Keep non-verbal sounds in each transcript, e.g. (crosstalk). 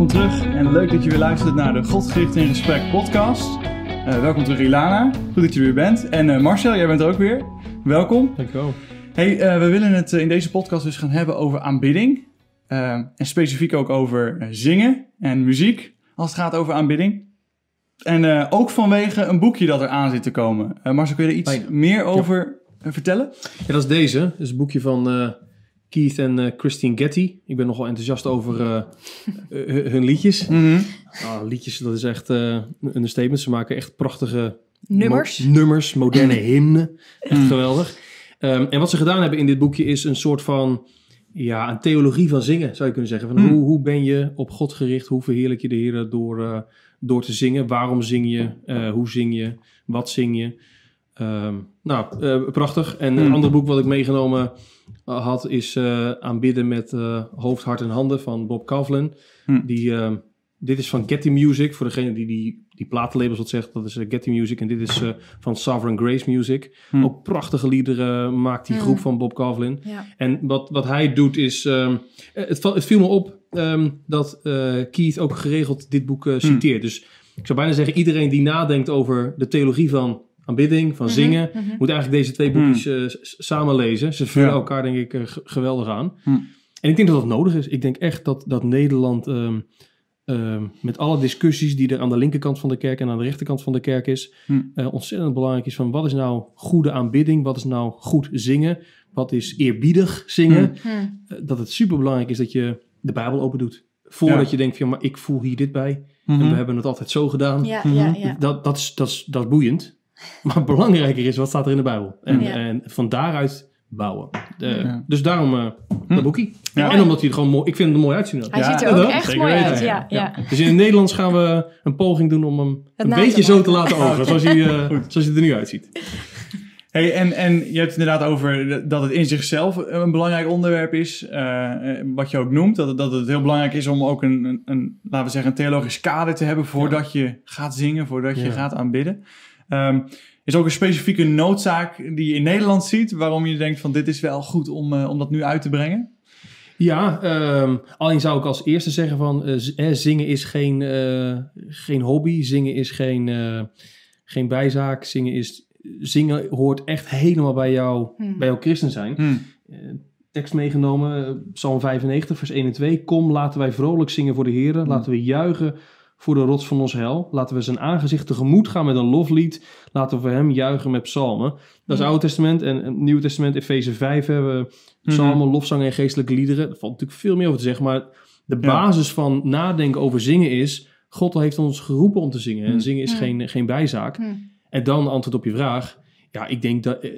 welkom terug en leuk dat je weer luistert naar de Godgericht in Gesprek podcast. Uh, welkom terug Ilana, goed dat je er weer bent. En uh, Marcel, jij bent er ook weer. Welkom. Dankjewel. Hey, uh, we willen het in deze podcast dus gaan hebben over aanbidding. en specifiek ook over zingen en muziek als het gaat over aanbidding. En ook vanwege een boekje dat er aan zit te komen. Marcel, kun je er iets meer over vertellen? Ja, dat is deze. Dat is een boekje van Keith en uh, Christine Getty. Ik ben nogal enthousiast over uh, hun liedjes. Mm liedjes, dat is echt uh, een statement. Ze maken echt prachtige nummers, mo nummers moderne hymnen. Echt geweldig. Um, en wat ze gedaan hebben in dit boekje is een soort van ja, een theologie van zingen, zou je kunnen zeggen. Van mm. hoe, hoe ben je op God gericht? Hoe verheerlijk je de Heer door, door te zingen? Waarom zing je? hoe zing je? Wat zing je? Um, nou, prachtig. En een ander boek wat ik meegenomen eh, had, is uh, aanbidden met uh, hoofd, hart en handen van Bob Kauflin. Hm. Die, uh, dit is van Getty Music, voor degene die die, die platenlabels wat zegt, dat is Getty Music. En dit is van Sovereign Grace Music. Hm. Ook prachtige liederen maakt die groep van Bob. Ja. En wat, wat hij doet is, um, het, het viel me op um, dat Keith ook geregeld dit boek citeert. Hm. Dus ik zou bijna zeggen, iedereen die nadenkt over de theologie van aanbidding, van mhm, zingen. Mm Moet eigenlijk deze twee boekjes uh, samen lezen. Ze vullen elkaar denk ik uh, geweldig aan. Hm. En ik denk dat dat nodig is. Ik denk echt dat, dat Nederland um, um, met alle discussies die er aan de linkerkant van de kerk en aan de rechterkant van de kerk is, uh, ontzettend belangrijk is van wat is nou goede aanbidding, wat is nou goed zingen, wat is eerbiedig zingen. Dat het super belangrijk is dat je de Bijbel open doet. Voordat ja. je denkt van, maar ik voel hier dit bij. Mhm. En we hebben het altijd zo gedaan. Ja, ja, ja. Dat, dat, is, dat, is, dat is boeiend. (laughs) Maar belangrijker is, wat staat er in de Bijbel? En, Ja. en van daaruit bouwen. Ja. Dus daarom eh Hm. dat boekie. Ja. En omdat hij er gewoon mooi... Ik vind hem er mooi uitzien. Hij Ja, ziet er ook echt zeker mooi uit. ja. Ja, ja. Dus in het Nederlands gaan we een poging doen om hem een beetje zo te laten over. Zoals hij, eh, zoals hij er nu uitziet. Hey, en, en je hebt het inderdaad over dat het in zichzelf een belangrijk onderwerp is. eh, wat je ook noemt. Dat het, dat het heel belangrijk is om ook een, een, een, laten we zeggen, een theologisch kader te hebben voordat je gaat zingen, voordat je gaat aanbidden. Ehm, is ook een specifieke noodzaak die je in Nederland ziet, waarom je denkt van dit is wel goed om, eh, om dat nu uit te brengen? Ja, ehm, alleen zou ik als eerste zeggen van eh, zingen is geen, eh, geen hobby, zingen is geen, eh, geen bijzaak, zingen, is, zingen hoort echt helemaal bij jou, Hmm. bij jouw christen zijn. Hm. Eh, tekst meegenomen, Psalm 95, vers 1 en 2. Kom, laten wij vrolijk zingen voor de Heer. Laten we juichen voor de rots van ons hel. Laten we zijn aangezicht tegemoet gaan met een loflied. Laten we voor hem juichen met psalmen. Dat is Ja. Oude Testament en het Nieuwe Testament, Efeze 5 hebben we psalmen, lofzangen en geestelijke liederen. Er valt natuurlijk veel meer over te zeggen, maar de Ja. basis van nadenken over zingen is... God heeft ons geroepen om te zingen en Hmm. zingen is geen, geen bijzaak. Hm. En dan antwoord op je vraag. Ja, ik denk dat. eh,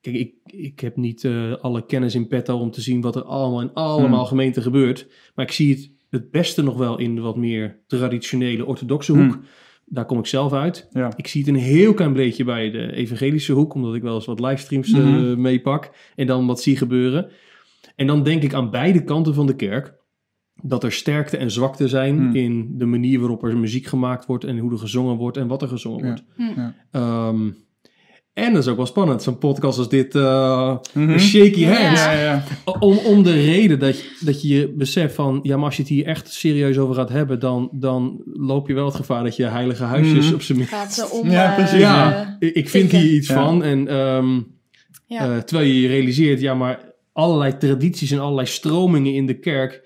kijk, ik, ik heb niet eh, alle kennis in petto om te zien wat er allemaal in allemaal gemeenten gebeurt. Maar ik zie het het beste nog wel in de wat meer traditionele orthodoxe hoek. Hmm. Daar kom ik zelf uit. Ja. Ik zie het een heel klein beetje bij de evangelische hoek, omdat ik wel eens wat livestreams eh, Mhm. meepak en dan wat zie gebeuren. En dan denk ik aan beide kanten van de kerk dat er sterkte en zwakte zijn Hmm. in de manier waarop er muziek gemaakt wordt en hoe er gezongen wordt en wat er gezongen Ja. wordt. Hm. Ehm, en dat is ook wel spannend, zo'n podcast als dit, eh, Mhm. shaky Ja. hands. Ja, ja. Om, om de reden dat je, dat je je beseft van, ja, maar als je het hier echt serieus over gaat hebben, dan, dan loop je wel het gevaar dat je heilige huisjes Mhm. op zijn minst. Gaat ze om. Ja, eh, precies, Ja, ik ik vind tikken. hier iets Ja. van. En ehm, ja. eh, terwijl je je realiseert, ja, maar allerlei tradities en allerlei stromingen in de kerk,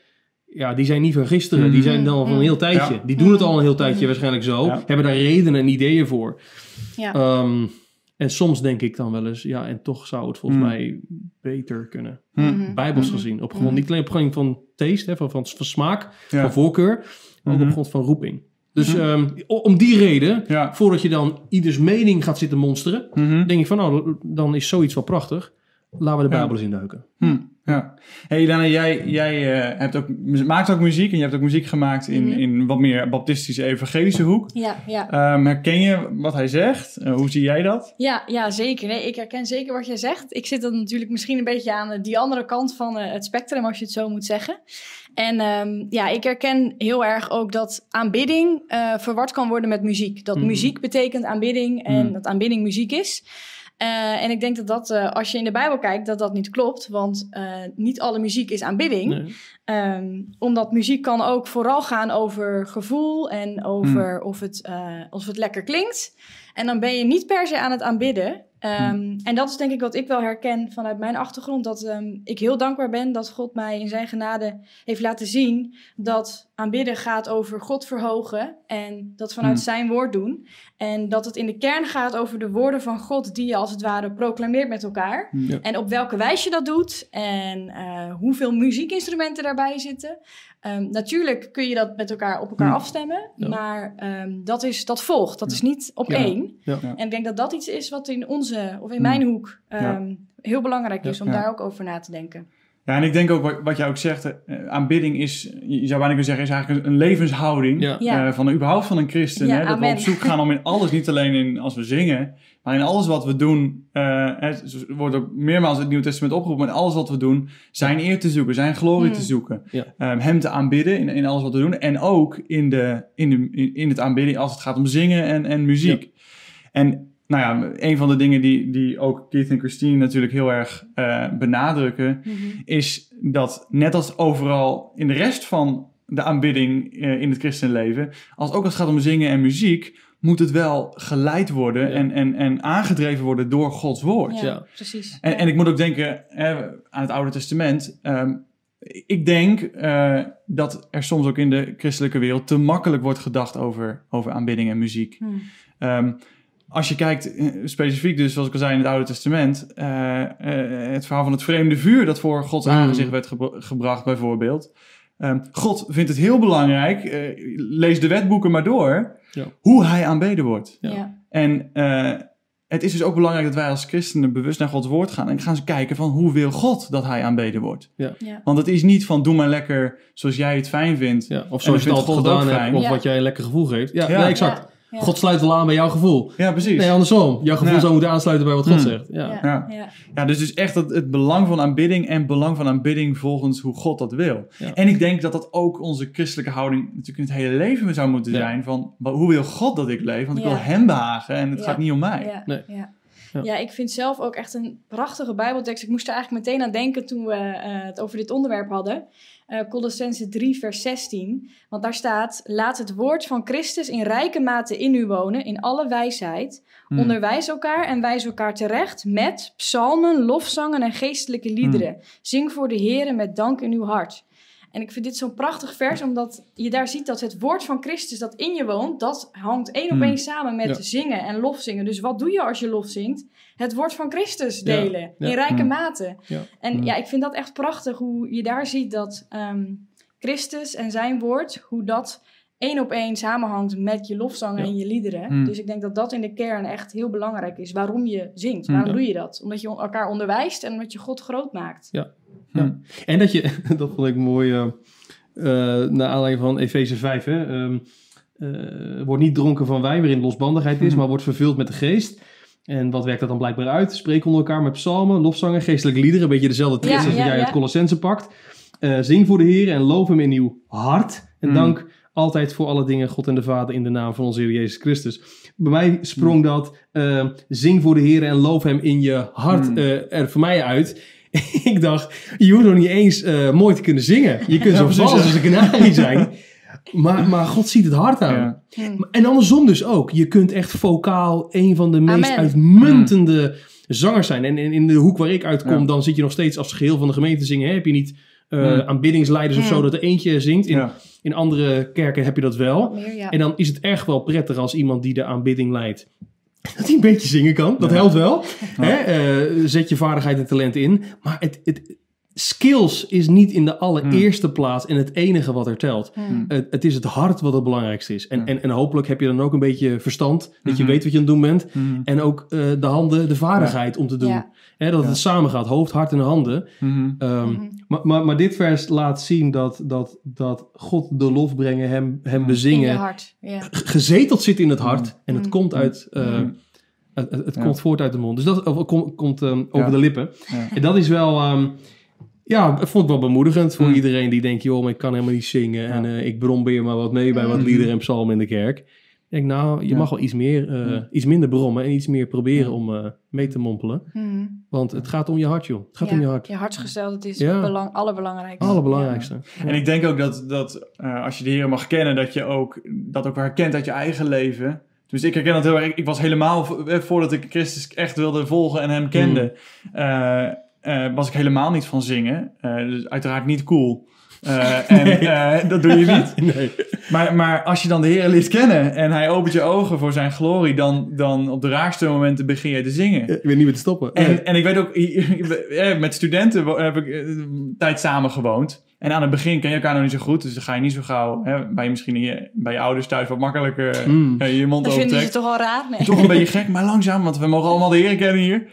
ja, die zijn niet van gisteren. Die Mhm. zijn dan van een heel tijdje. Ja. Die doen het al een heel tijdje waarschijnlijk zo. Ja. Hebben daar redenen en ideeën voor. ja. Ehm, en soms denk ik dan wel eens, ja, en toch zou het volgens Hmm. mij beter kunnen. Hm. Mhm. Bijbels Mhm. gezien. Op grond, Mhm. niet alleen op grond van taste, hè, van, van, van smaak, Ja. van voorkeur, maar ook op grond van roeping. Dus ehm, om die reden, Ja. voordat je dan ieders mening gaat zitten monsteren, denk ik van, nou, dan is zoiets wel prachtig. Laten we de. Bijbel eens induiken. Hm, ja. Hey Ilana, jij, jij eh, hebt ook, maakt ook muziek en je hebt ook muziek gemaakt in, Mhm. in wat meer baptistische evangelische hoek. ja, ja. Ehm, herken je wat hij zegt? Eh, hoe zie jij dat? Ja, ja, zeker. Nee, ik herken zeker wat jij zegt. Ik zit dan natuurlijk misschien een beetje aan eh, die andere kant van het spectrum, als je het zo moet zeggen. En ehm, ja, ik herken heel erg ook dat aanbidding eh, verward kan worden met muziek. Dat Mhm. muziek betekent aanbidding en Mhm. dat aanbidding muziek is. Eh, en ik denk dat dat, eh, als je in de Bijbel kijkt, dat dat niet klopt. Want eh, niet alle muziek is aanbidding. Nee. Ehm, omdat muziek kan ook vooral gaan over gevoel en over of, het, of het lekker klinkt. En dan ben je niet per se aan het aanbidden. Ehm, En dat is denk ik wat ik wel herken vanuit mijn achtergrond. Dat ehm, ik heel dankbaar ben dat God mij in zijn genade heeft laten zien dat aanbidden gaat over God verhogen. En dat vanuit Hmm. zijn woord doen. En dat het in de kern gaat over de woorden van God die je als het ware proclameert met elkaar. Ja. En op welke wijze je dat doet en eh, hoeveel muziekinstrumenten daarbij zitten. Ehm, natuurlijk kun je dat met elkaar op elkaar afstemmen, Ja. maar dat, is, dat volgt. Dat is niet op één. En ik denk dat dat iets is wat in onze, of in Hmm. mijn hoek, Ja. ehm, heel belangrijk is om Ja. daar ook over na te denken. Ja, en ik denk ook wat, wat jij ook zegt, eh, aanbidding is, je zou bijna kunnen zeggen, is eigenlijk een, levenshouding Ja. Eh, van überhaupt van een christen. Ja, hè? Dat we op zoek gaan om in alles, niet alleen in als we zingen, maar in alles wat we doen, eh, het wordt ook meermaals het Nieuwe Testament opgeroepen, in alles wat we doen, zijn eer te zoeken, zijn glorie Hmm. te zoeken. Ja. Ehm, hem te aanbidden in, in alles wat we doen. En ook in, de, in, de, in, in het aanbidden als het gaat om zingen en, en muziek. En nou ja, een van de dingen die, die ook Keith en Christine natuurlijk heel erg eh, benadrukken, is dat net als overal in de rest van de aanbidding eh, in het christenleven, als ook als het gaat om zingen en muziek, moet het wel geleid worden Ja. en, en, en aangedreven worden door Gods woord. Ja, Ja. precies. En, Ja. en ik moet ook denken hè, aan het Oude Testament. ehm, ik denk eh, dat er soms ook in de christelijke wereld te makkelijk wordt gedacht over, over aanbidding en muziek. Hmm. Ehm, als je kijkt, eh, specifiek dus, zoals ik al zei in het Oude Testament, eh, eh, het verhaal van het vreemde vuur dat voor Gods Mm. aangezicht werd gebra- gebracht, bijvoorbeeld. Ehm, God vindt het heel belangrijk, eh, lees de wetboeken maar door, Ja. hoe hij aanbeden wordt. Ja. Ja. En eh, het is dus ook belangrijk dat wij als christenen bewust naar Gods woord gaan en gaan eens kijken van hoe wil God dat hij aanbeden wordt. Ja. Want het is niet van doe maar lekker zoals jij het fijn vindt. Ja, of zoals je het altijd God gedaan hebt, fijn. of Ja. wat jij een lekker gevoel geeft. Ja, Ja. nee, exact. Ja. God sluit wel aan bij jouw gevoel. Ja, precies. Nee, andersom. Jouw gevoel Ja. zou moeten aansluiten bij wat God Hmm. zegt. Ja. Ja. Ja. Dus, dus echt het, het belang van aanbidding en belang van aanbidding volgens hoe God dat wil. Ja. En ik denk dat dat ook onze christelijke houding natuurlijk in het hele leven zou moeten Ja. zijn. Van hoe wil God dat ik leef? Want ik wil hem behagen en het Ja. gaat niet om mij. Ja, Nee. ja. Ja. Ja. ik vind zelf ook echt een prachtige Bijbeltekst. Ik moest er eigenlijk meteen aan denken toen we eh, het over dit onderwerp hadden. Eh Colossense 3, vers 16. Want daar staat: Laat het woord van Christus in rijke mate in u wonen, in alle wijsheid. Hmm. Onderwijs elkaar en wijs elkaar terecht met psalmen, lofzangen en geestelijke liederen. Zing voor de Heer met dank in uw hart. En ik vind dit zo'n prachtig vers, omdat je daar ziet dat het woord van Christus dat in je woont, dat hangt één op Hmm. één samen met Ja. zingen en lofzingen. Dus wat doe je als je lof zingt? Het woord van Christus Ja. delen, Ja. in rijke Hmm. mate. Ja. En Hmm. ja, ik vind dat echt prachtig, hoe je daar ziet dat ehm, Christus en zijn woord, hoe dat één op één samenhangt met je lofzangen Ja. en je liederen. Hmm. Dus ik denk dat dat in de kern echt heel belangrijk is. Waarom je zingt, waarom Ja. doe je dat? Omdat je elkaar onderwijst en omdat je God groot maakt. En dat je, (laughs) dat vond ik mooi, eh, naar aanleiding van Efeze 5, hè, ehm, eh, wordt niet dronken van wijn waarin losbandigheid is, maar wordt vervuld met de geest. En wat werkt dat dan blijkbaar uit? Spreek onder elkaar met psalmen, lofzangen, geestelijke liederen, een beetje dezelfde trits Ja, als ja, jij ja. uit Colossense pakt. Eh, zing voor de Heer en loof hem in uw hart. En Mhm. dank altijd voor alle dingen God en de Vader in de naam van onze Heer Jezus Christus. Bij mij sprong dat eh, zing voor de Heer en loof hem in je hart Hmm. eh, er voor mij uit. (laughs) ik dacht, je hoeft nog niet eens eh, mooi te kunnen zingen. Je kunt Ja, (laughs) zo vals ja. als een kanarie (laughs) zijn. Maar, maar God ziet het hart aan. Ja. Hmm. En andersom dus ook. Je kunt echt vocaal een van de meest Amen. uitmuntende zangers zijn. En in, in de hoek waar ik uitkom, Ja. dan zit je nog steeds als geheel van de gemeente zingen. Hè? Heb je niet eh, Hmm. aanbiddingsleiders of Hmm. zo dat er eentje zingt. In, Ja. in andere kerken heb je dat wel. Wat meer, ja. En dan is het echt wel prettig als iemand die de aanbidding leidt. (laughs) Dat hij een beetje zingen kan. Dat Ja. helpt wel. Ja. Hè? Eh, zet je vaardigheid en talent in. Maar het, het, skills is niet in de allereerste plaats en het enige wat er telt. Hmm. Het, het is het hart wat het belangrijkste is. En, Ja. en, en hopelijk heb je dan ook een beetje verstand. Dat je weet wat je aan het doen bent. En ook eh, de handen, de vaardigheid om te doen. Ja. Dat Ja. het samen gaat. Hoofd, hart en handen. Ehm, maar, maar, maar dit vers laat zien dat, dat, dat God de lof brengen, hem, hem Mm. In je bezingen, hart. Gezeteld zit in het hart. Mm. En het Mm. komt uit... eh. Het, het, het Ja. komt voort uit de mond. Dus dat of, kom- komt ehm, over Ja. de lippen. Ja. En dat is wel... ehm, ja, dat vond ik wel bemoedigend voor Mm. iedereen die denkt... joh, maar ik kan helemaal niet zingen. Ja. En eh, ik brom weer maar wat mee bij wat Mhm. liederen en psalmen in de kerk. Ik denk, nou, je Ja. mag wel iets, meer, eh, Ja. iets minder brommen en iets meer proberen Ja. om eh, mee te mompelen. Mhm. Want het gaat om je hart, joh. Het gaat ja, om je hart. Je hartsgesteldheid is Ja. het belang, allerbelangrijkste. Allerbelangrijkste. En ik denk ook dat, dat eh, als je de Heer mag kennen, dat je ook dat ook herkent uit je eigen leven. Dus ik herken dat heel erg. Ik, ik was helemaal, vo- voordat ik Christus echt wilde volgen en hem kende, eh, eh, was ik helemaal niet van zingen. Eh, dus uiteraard niet cool. Eh, (laughs) en eh, dat doe je niet. (laughs) Nee. Maar, maar als je dan de Heer leert kennen en hij opent je ogen voor zijn glorie, dan, dan op de raarste momenten begin je te zingen. Ik weet niet meer te stoppen. Nee. En, en ik weet ook, eh, met studenten heb ik een tijd samen gewoond. En aan het begin ken je elkaar nog niet zo goed, dus dan ga je niet zo gauw, hè, bij je misschien je, bij je ouders thuis wat makkelijker Mm. je mond Dan vinden ze toch al raar? Nee. Toch een beetje gek, maar langzaam, want we mogen allemaal de Heer kennen hier.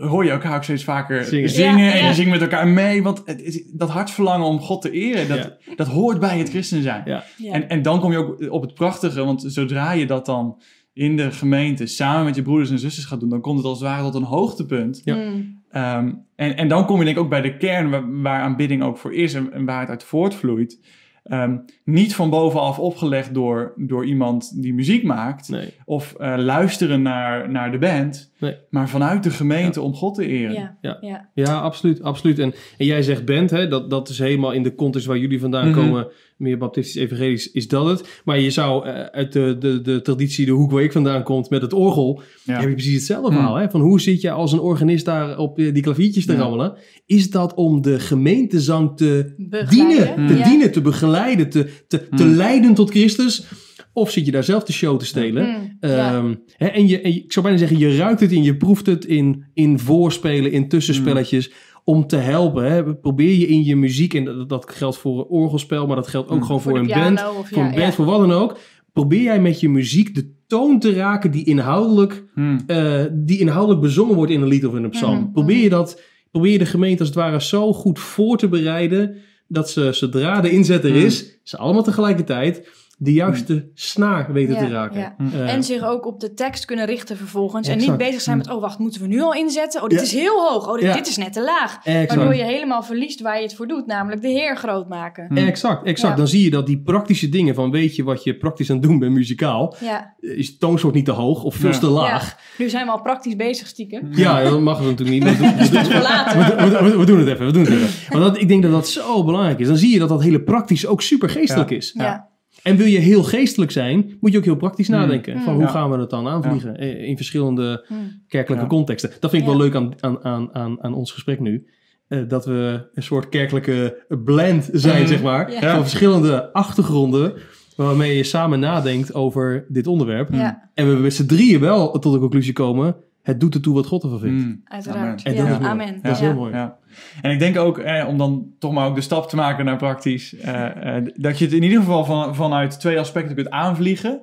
Hoor je elkaar ook steeds vaker Zingen. zingen, Ja, en ja. je zingt met elkaar mee. Want het, is- dat hartverlangen om God te eren, dat, dat hoort bij het christen zijn. Ja. Ja. En, en dan kom je ook op het prachtige, want zodra je dat dan in de gemeente samen met je broeders en zusters gaat doen, dan komt het als het ware tot een hoogtepunt. Ja. Mm. Ehm, en, en dan kom je denk ik ook bij de kern waar, waar aanbidding ook voor is en, en waar het uit voortvloeit. Ehm, niet van bovenaf opgelegd door, door iemand die muziek maakt Nee. of eh, luisteren naar, naar de band, Nee. maar vanuit de gemeente om God te eren. Ja. Ja. Ja. Ja, absoluut. absoluut. En, en jij zegt band, hè, dat, dat is helemaal in de context waar jullie vandaan Mhm. komen, meer baptistisch evangelisch, is dat het. Maar je zou eh, uit de, de, de traditie, de hoek waar ik vandaan kom, met het orgel, Ja. heb je precies hetzelfde Mhm. verhaal. Hè? Van hoe zit je als een organist daar op eh, die klaviertjes te Ja. rammelen? Is dat om de gemeentezang te Begeleiden. dienen, te Ja. dienen, te begeleiden, te, te, te Mhm. leiden tot Christus? Of zit je daar zelf de show te stelen? Mm. Ja. Ehm, hè, en, je, en je- ik zou bijna zeggen, je ruikt het in, je proeft het in, in voorspelen, in tussenspelletjes. Om te helpen. Hè. Probeer je in je muziek, en dat, dat geldt voor een orgelspel, maar dat geldt ook Mm. gewoon voor, een band. Of, Voor ja, een band, ja. voor wat dan ook. Probeer jij met je muziek de toon te raken die inhoudelijk, Hmm. eh, die inhoudelijk bezongen wordt in een lied of in een psalm. Mhm, Probeer, je mhm. dat, probeer je de gemeente als het ware zo goed voor te bereiden. Dat ze, zodra de inzet er Mhm. is, ze allemaal tegelijkertijd de juiste snaar weten Ja, te raken. ja. Eh, En zich ook op de tekst kunnen richten vervolgens. En niet bezig zijn met, oh wacht, moeten we nu al inzetten? Oh, dit Ja. is heel hoog. Oh, dit, Ja. dit is net te laag. exact. Waardoor je helemaal verliest waar je het voor doet. Namelijk de Heer groot maken. Hmm. Exact, exact. Ja. Dan zie je dat die praktische dingen van weet je wat je praktisch aan het doen bent muzikaal, Ja. is de toonsoort niet te hoog of veel Ja. te laag. Nu zijn we al praktisch bezig stiekem. Ja, dat mag het natuurlijk niet. (laughs) we, doen- het even, we doen het even. Want dat, ik denk dat dat zo belangrijk is. Dan zie je dat dat hele praktisch ook super geestelijk Ja. is. Ja. En wil je heel geestelijk zijn, moet je ook heel praktisch Hmm. nadenken. Van hoe Ja. gaan we het dan aanvliegen eh, in verschillende Hmm. kerkelijke Ja. contexten. Dat vind ik Ja. wel leuk aan, aan, aan, aan, aan ons gesprek nu. Eh, dat we een soort kerkelijke blend zijn, zeg maar. Ja. Van verschillende achtergronden. Waarmee je samen nadenkt over dit onderwerp. Ja, En we met z'n drieën wel tot de conclusie komen. Het doet ertoe wat God ervan vindt. Hmm. uiteraard. En Ja, dat is mooi. amen. Dat is heel mooi. Ja. En ik denk ook, eh, om dan toch maar ook de stap te maken naar praktisch, eh, eh, dat je het in ieder geval van, vanuit twee aspecten kunt aanvliegen.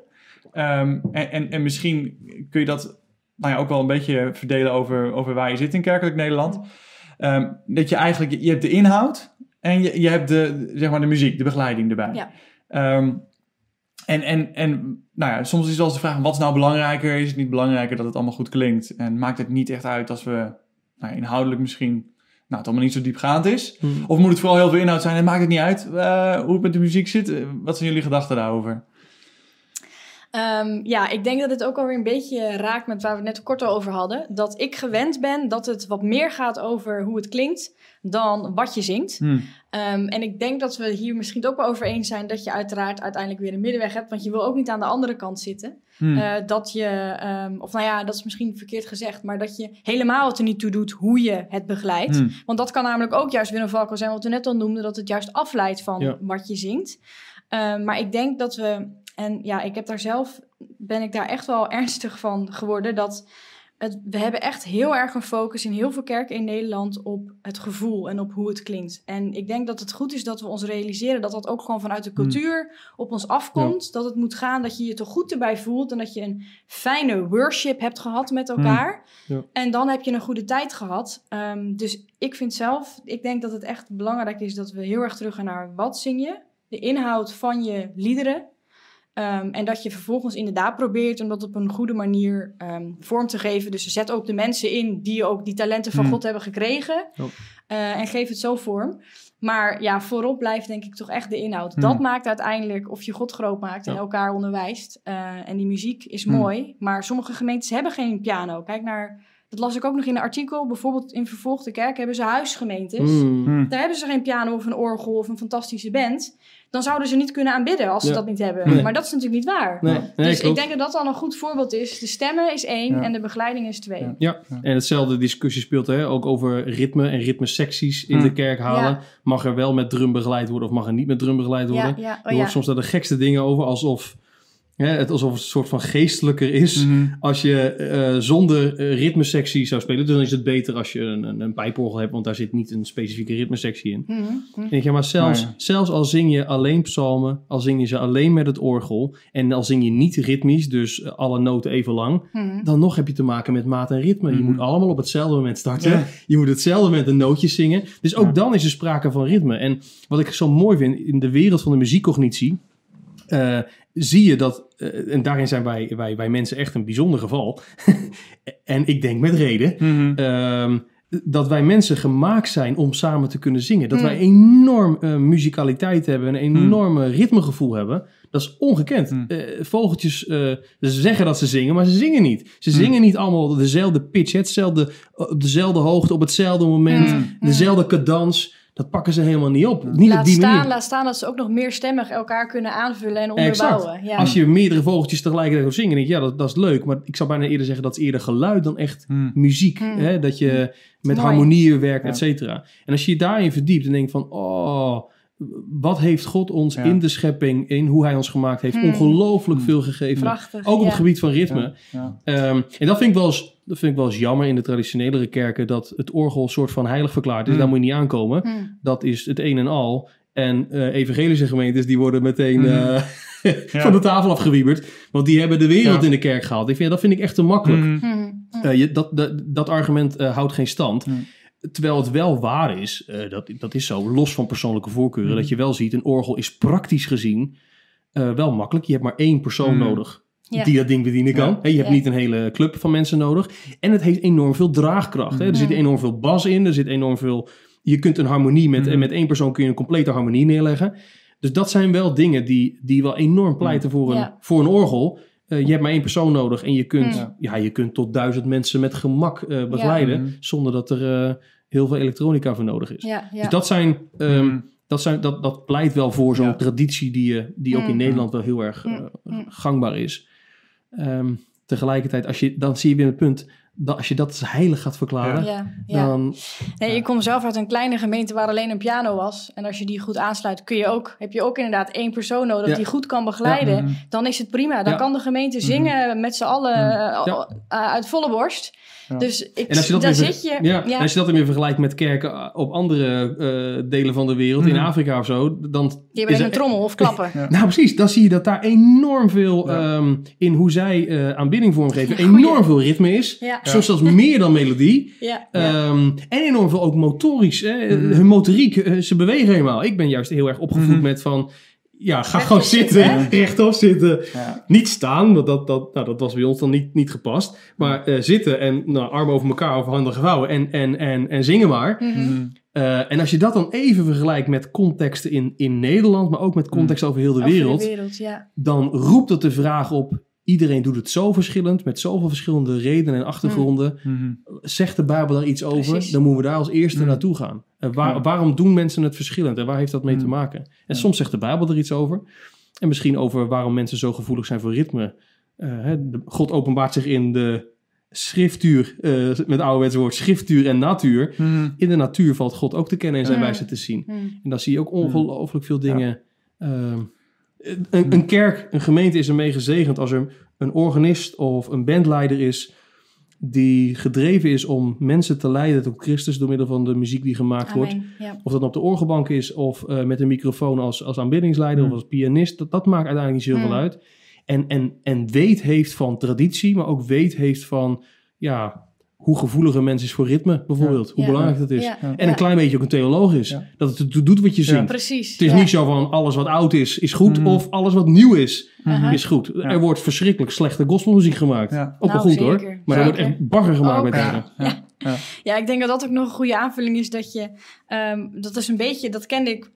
Ehm, en, en, en misschien kun je dat nou ja, ook wel een beetje verdelen over, over waar je zit in kerkelijk Nederland. Ehm, dat je eigenlijk, je hebt de inhoud en je, je hebt de, zeg maar de muziek, de begeleiding erbij. Ja. Ehm, en, en, en nou ja, soms is het wel eens de vraag, wat is nou belangrijker? Is het niet belangrijker dat het allemaal goed klinkt? En maakt het niet echt uit als we nou, inhoudelijk misschien nou, het allemaal niet zo diepgaand is? Hmm. Of moet het vooral heel veel inhoud zijn en maakt het niet uit eh, hoe het met de muziek zit? Eh, Wat zijn jullie gedachten daarover? Ehm, ja, ik denk dat het ook alweer een beetje raakt met waar we het net kort al over hadden. Dat ik gewend ben dat het wat meer gaat over hoe het klinkt dan wat je zingt. Hmm. Ehm, en ik denk dat we hier misschien ook wel over eens zijn dat je uiteraard uiteindelijk weer een middenweg hebt. Want je wil ook niet aan de andere kant zitten. Hmm. Eh, dat je, ehm, of nou ja, dat is misschien verkeerd gezegd, maar dat je helemaal het er niet toe doet hoe je het begeleidt. Hmm. Want dat kan namelijk ook juist weer een valkuil zijn, wat we net al noemden, dat het juist afleidt van Ja. wat je zingt. Maar ik denk dat we, en ja, ik heb daar zelf, ben ik daar echt wel (laughs) ernstig van geworden, dat het, we hebben echt heel erg een focus in heel veel kerken in Nederland op het gevoel en op hoe het klinkt. En ik denk dat het goed is dat we ons realiseren dat dat ook gewoon vanuit de cultuur op ons afkomt. Dat het moet gaan dat je je toch goed erbij voelt en dat je een fijne worship hebt gehad met elkaar. Ja. En dan heb je een goede tijd gehad. Ehm, dus ik vind zelf, ik denk dat het echt belangrijk is dat we heel erg terug gaan naar wat zing je, de inhoud van je liederen. Ehm, en dat je vervolgens inderdaad probeert om dat op een goede manier ehm, vorm te geven. Dus zet ook de mensen in die ook die talenten van Hmm. God hebben gekregen. Eh, en geef het zo vorm. Maar ja, voorop blijft denk ik toch echt de inhoud. Hmm. Dat maakt uiteindelijk of je God groot maakt en elkaar onderwijst. Eh, en die muziek is Hmm. mooi. Maar sommige gemeentes hebben geen piano. Kijk naar, dat las ik ook nog in een artikel. Bijvoorbeeld in Vervolgde Kerk hebben ze huisgemeentes. Mm. Hmm. Daar hebben ze geen piano of een orgel of een fantastische band. Dan zouden ze niet kunnen aanbidden als ze Ja. dat niet hebben. Nee. Maar dat is natuurlijk niet waar. Nee, nee, dus ik denk dat dat dan een goed voorbeeld is. De stemmen is één Ja. en de begeleiding is twee. Ja. Ja, en hetzelfde discussie speelt hè, ook over ritme en ritmesecties in Hmm. de kerk halen. Ja. Mag er wel met drum begeleid worden of mag er niet met drum begeleid worden? Ja, ja, er oh, ja. wordt soms daar de gekste dingen over, alsof, hè, het, alsof het een soort van geestelijker is. Mhm. Als je eh, zonder eh, ritmesectie zou spelen, dus dan is het beter als je een, een, een pijporgel hebt, want daar zit niet een specifieke ritmesectie in. Denk je, maar zelfs, ja. zelfs al zing je alleen psalmen, al zing je ze alleen met het orgel en al zing je niet ritmisch, dus eh, alle noten even lang, Mhm. dan nog heb je te maken met maat en ritme. Je Mhm. moet allemaal op hetzelfde moment starten. Ja. Je moet hetzelfde moment een nootje zingen. Dus ook dan is er sprake van ritme. En wat ik zo mooi vind, in de wereld van de muziekcognitie... eh, zie je dat, eh, en daarin zijn wij, wij, wij mensen echt een bijzonder geval. (laughs) en ik denk met reden, Mhm. ehm, dat wij mensen gemaakt zijn om samen te kunnen zingen. Dat Hmm. wij enorm eh, muzikaliteit hebben, een enorme ritmegevoel hebben. Dat is ongekend. Vogeltjes ze zeggen dat ze zingen, maar ze zingen niet. Ze zingen niet allemaal dezelfde pitch, hetzelfde, op dezelfde hoogte, op hetzelfde moment, dezelfde cadans. Dat pakken ze helemaal niet op. Niet laat, op die staan, manier. laat staan dat ze ook nog meerstemmig elkaar kunnen aanvullen en Exact. onderbouwen. Ja. Als je meerdere vogeltjes tegelijkertijd hoort zingen, denk je, ja, dat, dat is leuk. Maar ik zou bijna eerder zeggen dat is eerder geluid dan echt Mhm. muziek. Hmm. Hè? Dat je met Mooi. harmonieën werkt, Ja. et cetera. En als je je daarin verdiept en denkt van... Oh, wat heeft God ons Ja. in de schepping, in hoe hij ons gemaakt heeft... Hmm. ongelooflijk Hmm. veel gegeven. Prachtig. Ook op ja. het gebied van ritme. Ja, ja. Ehm, en dat vind, ik wel eens, dat vind ik wel eens jammer in de traditionelere kerken... dat het orgel een soort van heilig verklaard is. Hmm. Daar moet je niet aankomen. Mhm. Dat is het een en al. En eh, evangelische gemeentes die worden meteen Mhm. eh, (laughs) Ja. van de tafel afgewieberd. Want die hebben de wereld Ja. in de kerk gehaald. Ik vind, dat vind ik echt te makkelijk. Eh, je, dat, dat, dat argument eh, houdt geen stand. Hmm. Terwijl het wel waar is, eh, dat, dat is zo, los van persoonlijke voorkeuren, Hmm. dat je wel ziet, een orgel is praktisch gezien eh, wel makkelijk. Je hebt maar één persoon Hmm. nodig Ja. die dat ding bedienen kan. Ja. Je hebt Ja. niet een hele club van mensen nodig. En het heeft enorm veel draagkracht. Hè. Er zit enorm veel bas in, er zit enorm veel... Je kunt een harmonie met, en met één persoon kun je een complete harmonie neerleggen. Dus dat zijn wel dingen die, die wel enorm pleiten voor een, Ja. voor een orgel. Eh, je hebt maar één persoon nodig en je kunt, ja, je kunt tot duizend mensen met gemak eh, begeleiden. Mhm. Zonder dat er eh, heel veel elektronica voor nodig is. Ja, ja. Dus dat zijn... ehm, Mhm. dat, zijn, dat, dat pleit wel voor zo'n Ja. traditie die, eh, die ook in. Nederland wel heel erg gangbaar is. Ehm, tegelijkertijd, als je, dan zie je weer het punt, dat als je dat als heilig gaat verklaren, ja, ja. dan... Nee, ik kom zelf uit een kleine gemeente waar alleen een piano was. En als je die goed aansluit, kun je ook, heb je ook inderdaad één persoon nodig Ja. die goed kan begeleiden. Mhm. Dan is het prima. Dan Ja. kan de gemeente zingen met z'n allen eh, Ja. eh, uit volle borst. Ja. Dus ik, En als je dat daar zit je. Ja, als je dat dan weer vergelijkt met kerken eh, op andere eh, delen van de wereld, in Mhm. Afrika of zo, dan... Alleen er- een trommel of klappen. (laughs) Ja. Nou, precies. Dan zie je dat daar enorm veel Ja. ehm, in hoe zij eh, aanbidding vormgeven, Ja, enorm veel ritme is. Ja, Soms zelfs meer dan melodie. Ehm, en enorm veel ook motorisch. Hè? Mhm. Hun motoriek, ze bewegen helemaal. Ik ben juist heel erg opgevoed Mhm. met van... Ja, ga Rechtop gewoon zitten, zitten, rechtop zitten. Ja. Niet staan, want dat, dat, nou, dat was bij ons dan niet, niet gepast. Maar eh, zitten en nou, armen over elkaar of handen gevouwen en, en, en, en zingen maar. Mhm. Mhm. Eh, en als je dat dan even vergelijkt met contexten in, in Nederland, maar ook met contexten over heel de Over wereld, de wereld, ja. dan roept het de vraag op. Iedereen doet het zo verschillend, met zoveel verschillende redenen en achtergronden. Mhm. Zegt de Bijbel daar iets over, Precies. dan moeten we daar als eerste Mm. naartoe gaan. Waar, Ja. waarom doen mensen het verschillend en waar heeft dat mee Mm. te maken? En Ja. soms zegt de Bijbel er iets over. En misschien over waarom mensen zo gevoelig zijn voor ritme. Eh, God openbaart zich in de schriftuur, eh, met ouderwets woord, schriftuur en natuur. Mhm. In de natuur valt God ook te kennen en zijn Mm. wijze te zien. Mhm. En dan zie je ook ongelooflijk veel Ja. dingen. Ehm, een, een kerk, een gemeente is ermee gezegend als er een organist of een bandleider is die gedreven is om mensen te leiden tot Christus door middel van de muziek die gemaakt wordt. Ja. Of dat nou op de orgelbank is of eh, met een microfoon als, als aanbiddingsleider Hmm. of als pianist. Dat, dat maakt uiteindelijk niet zoveel Hmm. uit. En, en, en weet heeft van traditie, maar ook weet heeft van ja, hoe gevoelig een mens is voor ritme, bijvoorbeeld. Hoe Ja. belangrijk dat is. Ja. En een klein beetje ook een theoloog is. Ja. Dat het doet wat je zingt. Precies. Het is ja. niet zo van alles wat oud is, is goed. Mhm. Of alles wat nieuw is, Aha. is goed. Er wordt verschrikkelijk slechte gospelmuziek gemaakt. Ja. Ook wel Nou, goed hoor. zeker. Maar er wordt echt bagger gemaakt Ook. met Ja. Ja. Ja, ik denk dat dat ook nog een goede aanvulling is. Dat je, ehm, dat is een beetje, dat kende ik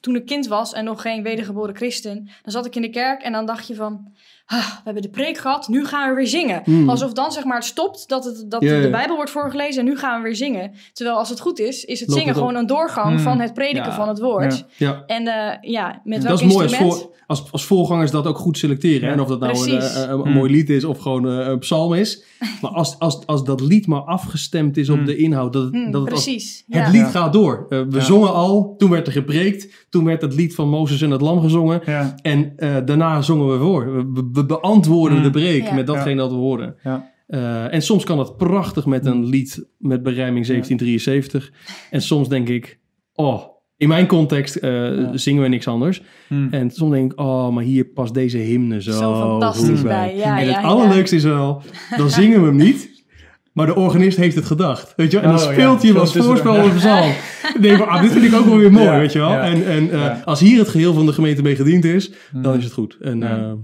toen ik kind was en nog geen wedergeboren christen. Dan zat ik in de kerk en dan dacht je van, ah, we hebben de preek gehad, nu gaan we weer zingen. Hmm. Alsof dan zeg maar het stopt, dat, het, dat Ja, ja. de Bijbel wordt voorgelezen en nu gaan we weer zingen. Terwijl als het goed is, is het Loopt zingen het gewoon een doorgang Hmm. van het prediken Ja. van het woord. Ja. Ja. En eh, ja, met Dat welk is mooi als, voor, als, als voorgangers dat ook goed selecteren. Ja. En of dat nou een, eh, een, een Mm. mooi lied is of gewoon eh, een psalm is. (laughs) Maar als, als, als dat lied maar afgestemd is op Mm. de inhoud. Dat, het- Hmm, dat het, als- precies. het ja. lied Ja. gaat door. Uh, we Ja. zongen al, toen werd er gepreekt. Toen werd het lied van Mozes en het lam gezongen. Ja. En eh, daarna zongen we voor. We, we- beantwoorden Mm. de preek Ja. met datgene dat we hoorden. Ja. Eh, en soms kan dat prachtig met een lied met berijming 1773. En soms denk ik, oh, in mijn context eh, Ja. zingen we niks anders. Hm. En soms denk ik, oh, maar hier past deze hymne zo, Zo fantastisch bij. Ja, en ja, het ja. allerleukste is wel, (laughs) dan zingen we hem niet. Maar de organist heeft het gedacht. Weet je wel? En dan Oh, speelt ja. hij als voorspel (laughs) denk ik, van, ah, dit vind ik ook wel weer mooi, Ja, weet je wel. ja. En, en eh, Ja. als hier het geheel van de gemeente mee gediend is, dan is het goed. En Ja.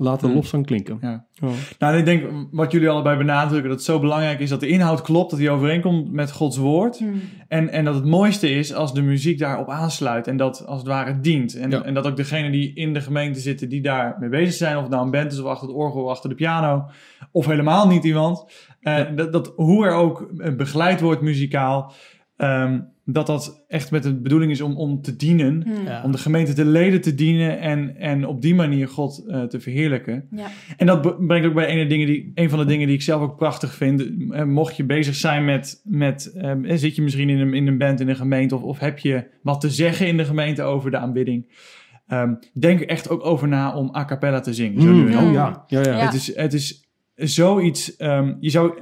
Laat de Hm. lofzang klinken. Ja. Oh. Nou, en ik denk wat jullie allebei benadrukken, dat het zo belangrijk is dat de inhoud klopt, dat die overeenkomt met Gods woord. Hmm. En, en dat het mooiste is als de muziek daarop aansluit en dat als het ware dient. En, Ja. en dat ook degenen die in de gemeente zitten, die daar mee bezig zijn, of het nou een band is of achter het orgel of achter de piano, of helemaal niet iemand, eh, dat, dat hoe er ook eh, begeleid wordt muzikaal, ehm, dat dat echt met de bedoeling is om, om te dienen. Hmm. Ja. Om de gemeente te leden te dienen en, en op die manier God eh, te verheerlijken. Ja. En dat brengt ook bij een, dingen die, een van de dingen die ik zelf ook prachtig vind. Eh, mocht je bezig zijn met, met eh, zit je misschien in een, in een band in een gemeente of, of heb je wat te zeggen in de gemeente over de aanbidding. Ehm, denk er echt ook over na om a cappella te zingen. Zo nu en Mm, dan. oh ja, ja, ja. Ja. Het, is, het is zoiets. ehm, je zou,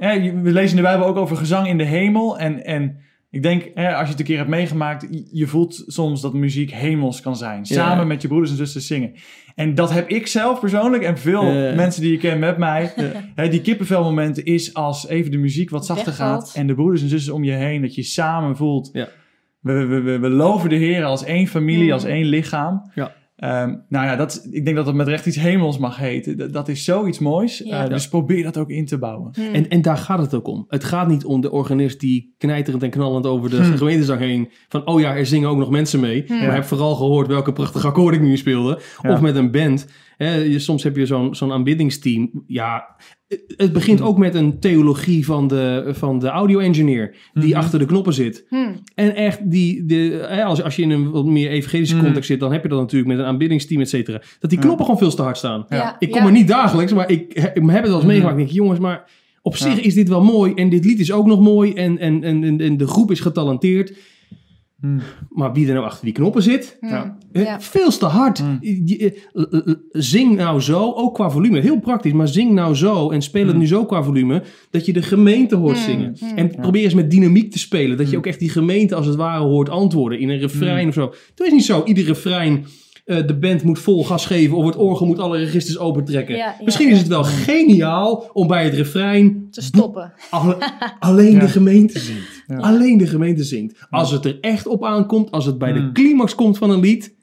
we lezen in de Bijbel ook over gezang in de hemel. En, en ik denk, hè, als je het een keer hebt meegemaakt, je- voelt soms dat muziek hemels kan zijn. Samen Ja. met je broeders en zusters zingen. En dat heb ik zelf persoonlijk en veel Ja. mensen die je kent met mij. Hè, die kippenvelmomenten is als even de muziek wat zachter Wegvalt. gaat. En de broeders en zusters om je heen, dat je samen voelt. Ja. We, we, we, we loven de Heer als één familie, als één lichaam. Ja. Ehm, nou ja, dat, ik denk dat dat met recht iets hemels mag heten. Dat, dat is zoiets moois. Ja. Eh, dus probeer dat ook in te bouwen. Hmm. En, en daar gaat het ook om. Het gaat niet om de organist die knijterend en knallend over de Hmm. gemeentezang heen. Van, oh ja, er zingen ook nog mensen mee. Hmm. Maar heb vooral gehoord welke prachtige akkoorden ik nu speelde. Ja. Of met een band. Hè, je, soms heb je zo'n zo'n aanbiddingsteam. Ja, het- begint Hmm. ook met een theologie van de, van de audio-engineer. Die Mhm. achter de knoppen zit. Hmm. En echt, die, de, hè, als, als je in een wat meer evangelische Mm. context zit, dan heb je dat natuurlijk met een aanbiddingsteam, et cetera. Dat die Ja. knoppen gewoon veel te hard staan. Ja. Ik kom ja. er niet dagelijks, maar ik, ik heb het wel eens Mm. meegemaakt. Ik denk, jongens, maar op zich Ja. is dit wel mooi. En dit lied is ook nog mooi. En, en, en, en- en de groep is getalenteerd. Hmm. Maar wie er nou achter die knoppen zit, Hmm. Ja. Ja. veel te hard. Mm. Je- eh, zing nou zo, ook qua volume. Heel praktisch, maar zing nou zo en speel het nu zo qua volume, dat je de gemeente hoort Mm. zingen. Mm. En probeer eens met dynamiek te spelen. Dat je ook echt die gemeente als het ware hoort antwoorden in een refrein Mm. of zo. Het is niet zo, ieder refrein, eh, de band moet vol gas geven of het orgel moet alle registers opentrekken. Ja, ja, Misschien ja. is het wel geniaal om bij het refrein Te stoppen. (laughs) alle- alleen Ja. de gemeente zingt. Ja. Alleen de gemeente zingt. Als het er echt op aankomt, als het bij de Mm. climax komt van een lied,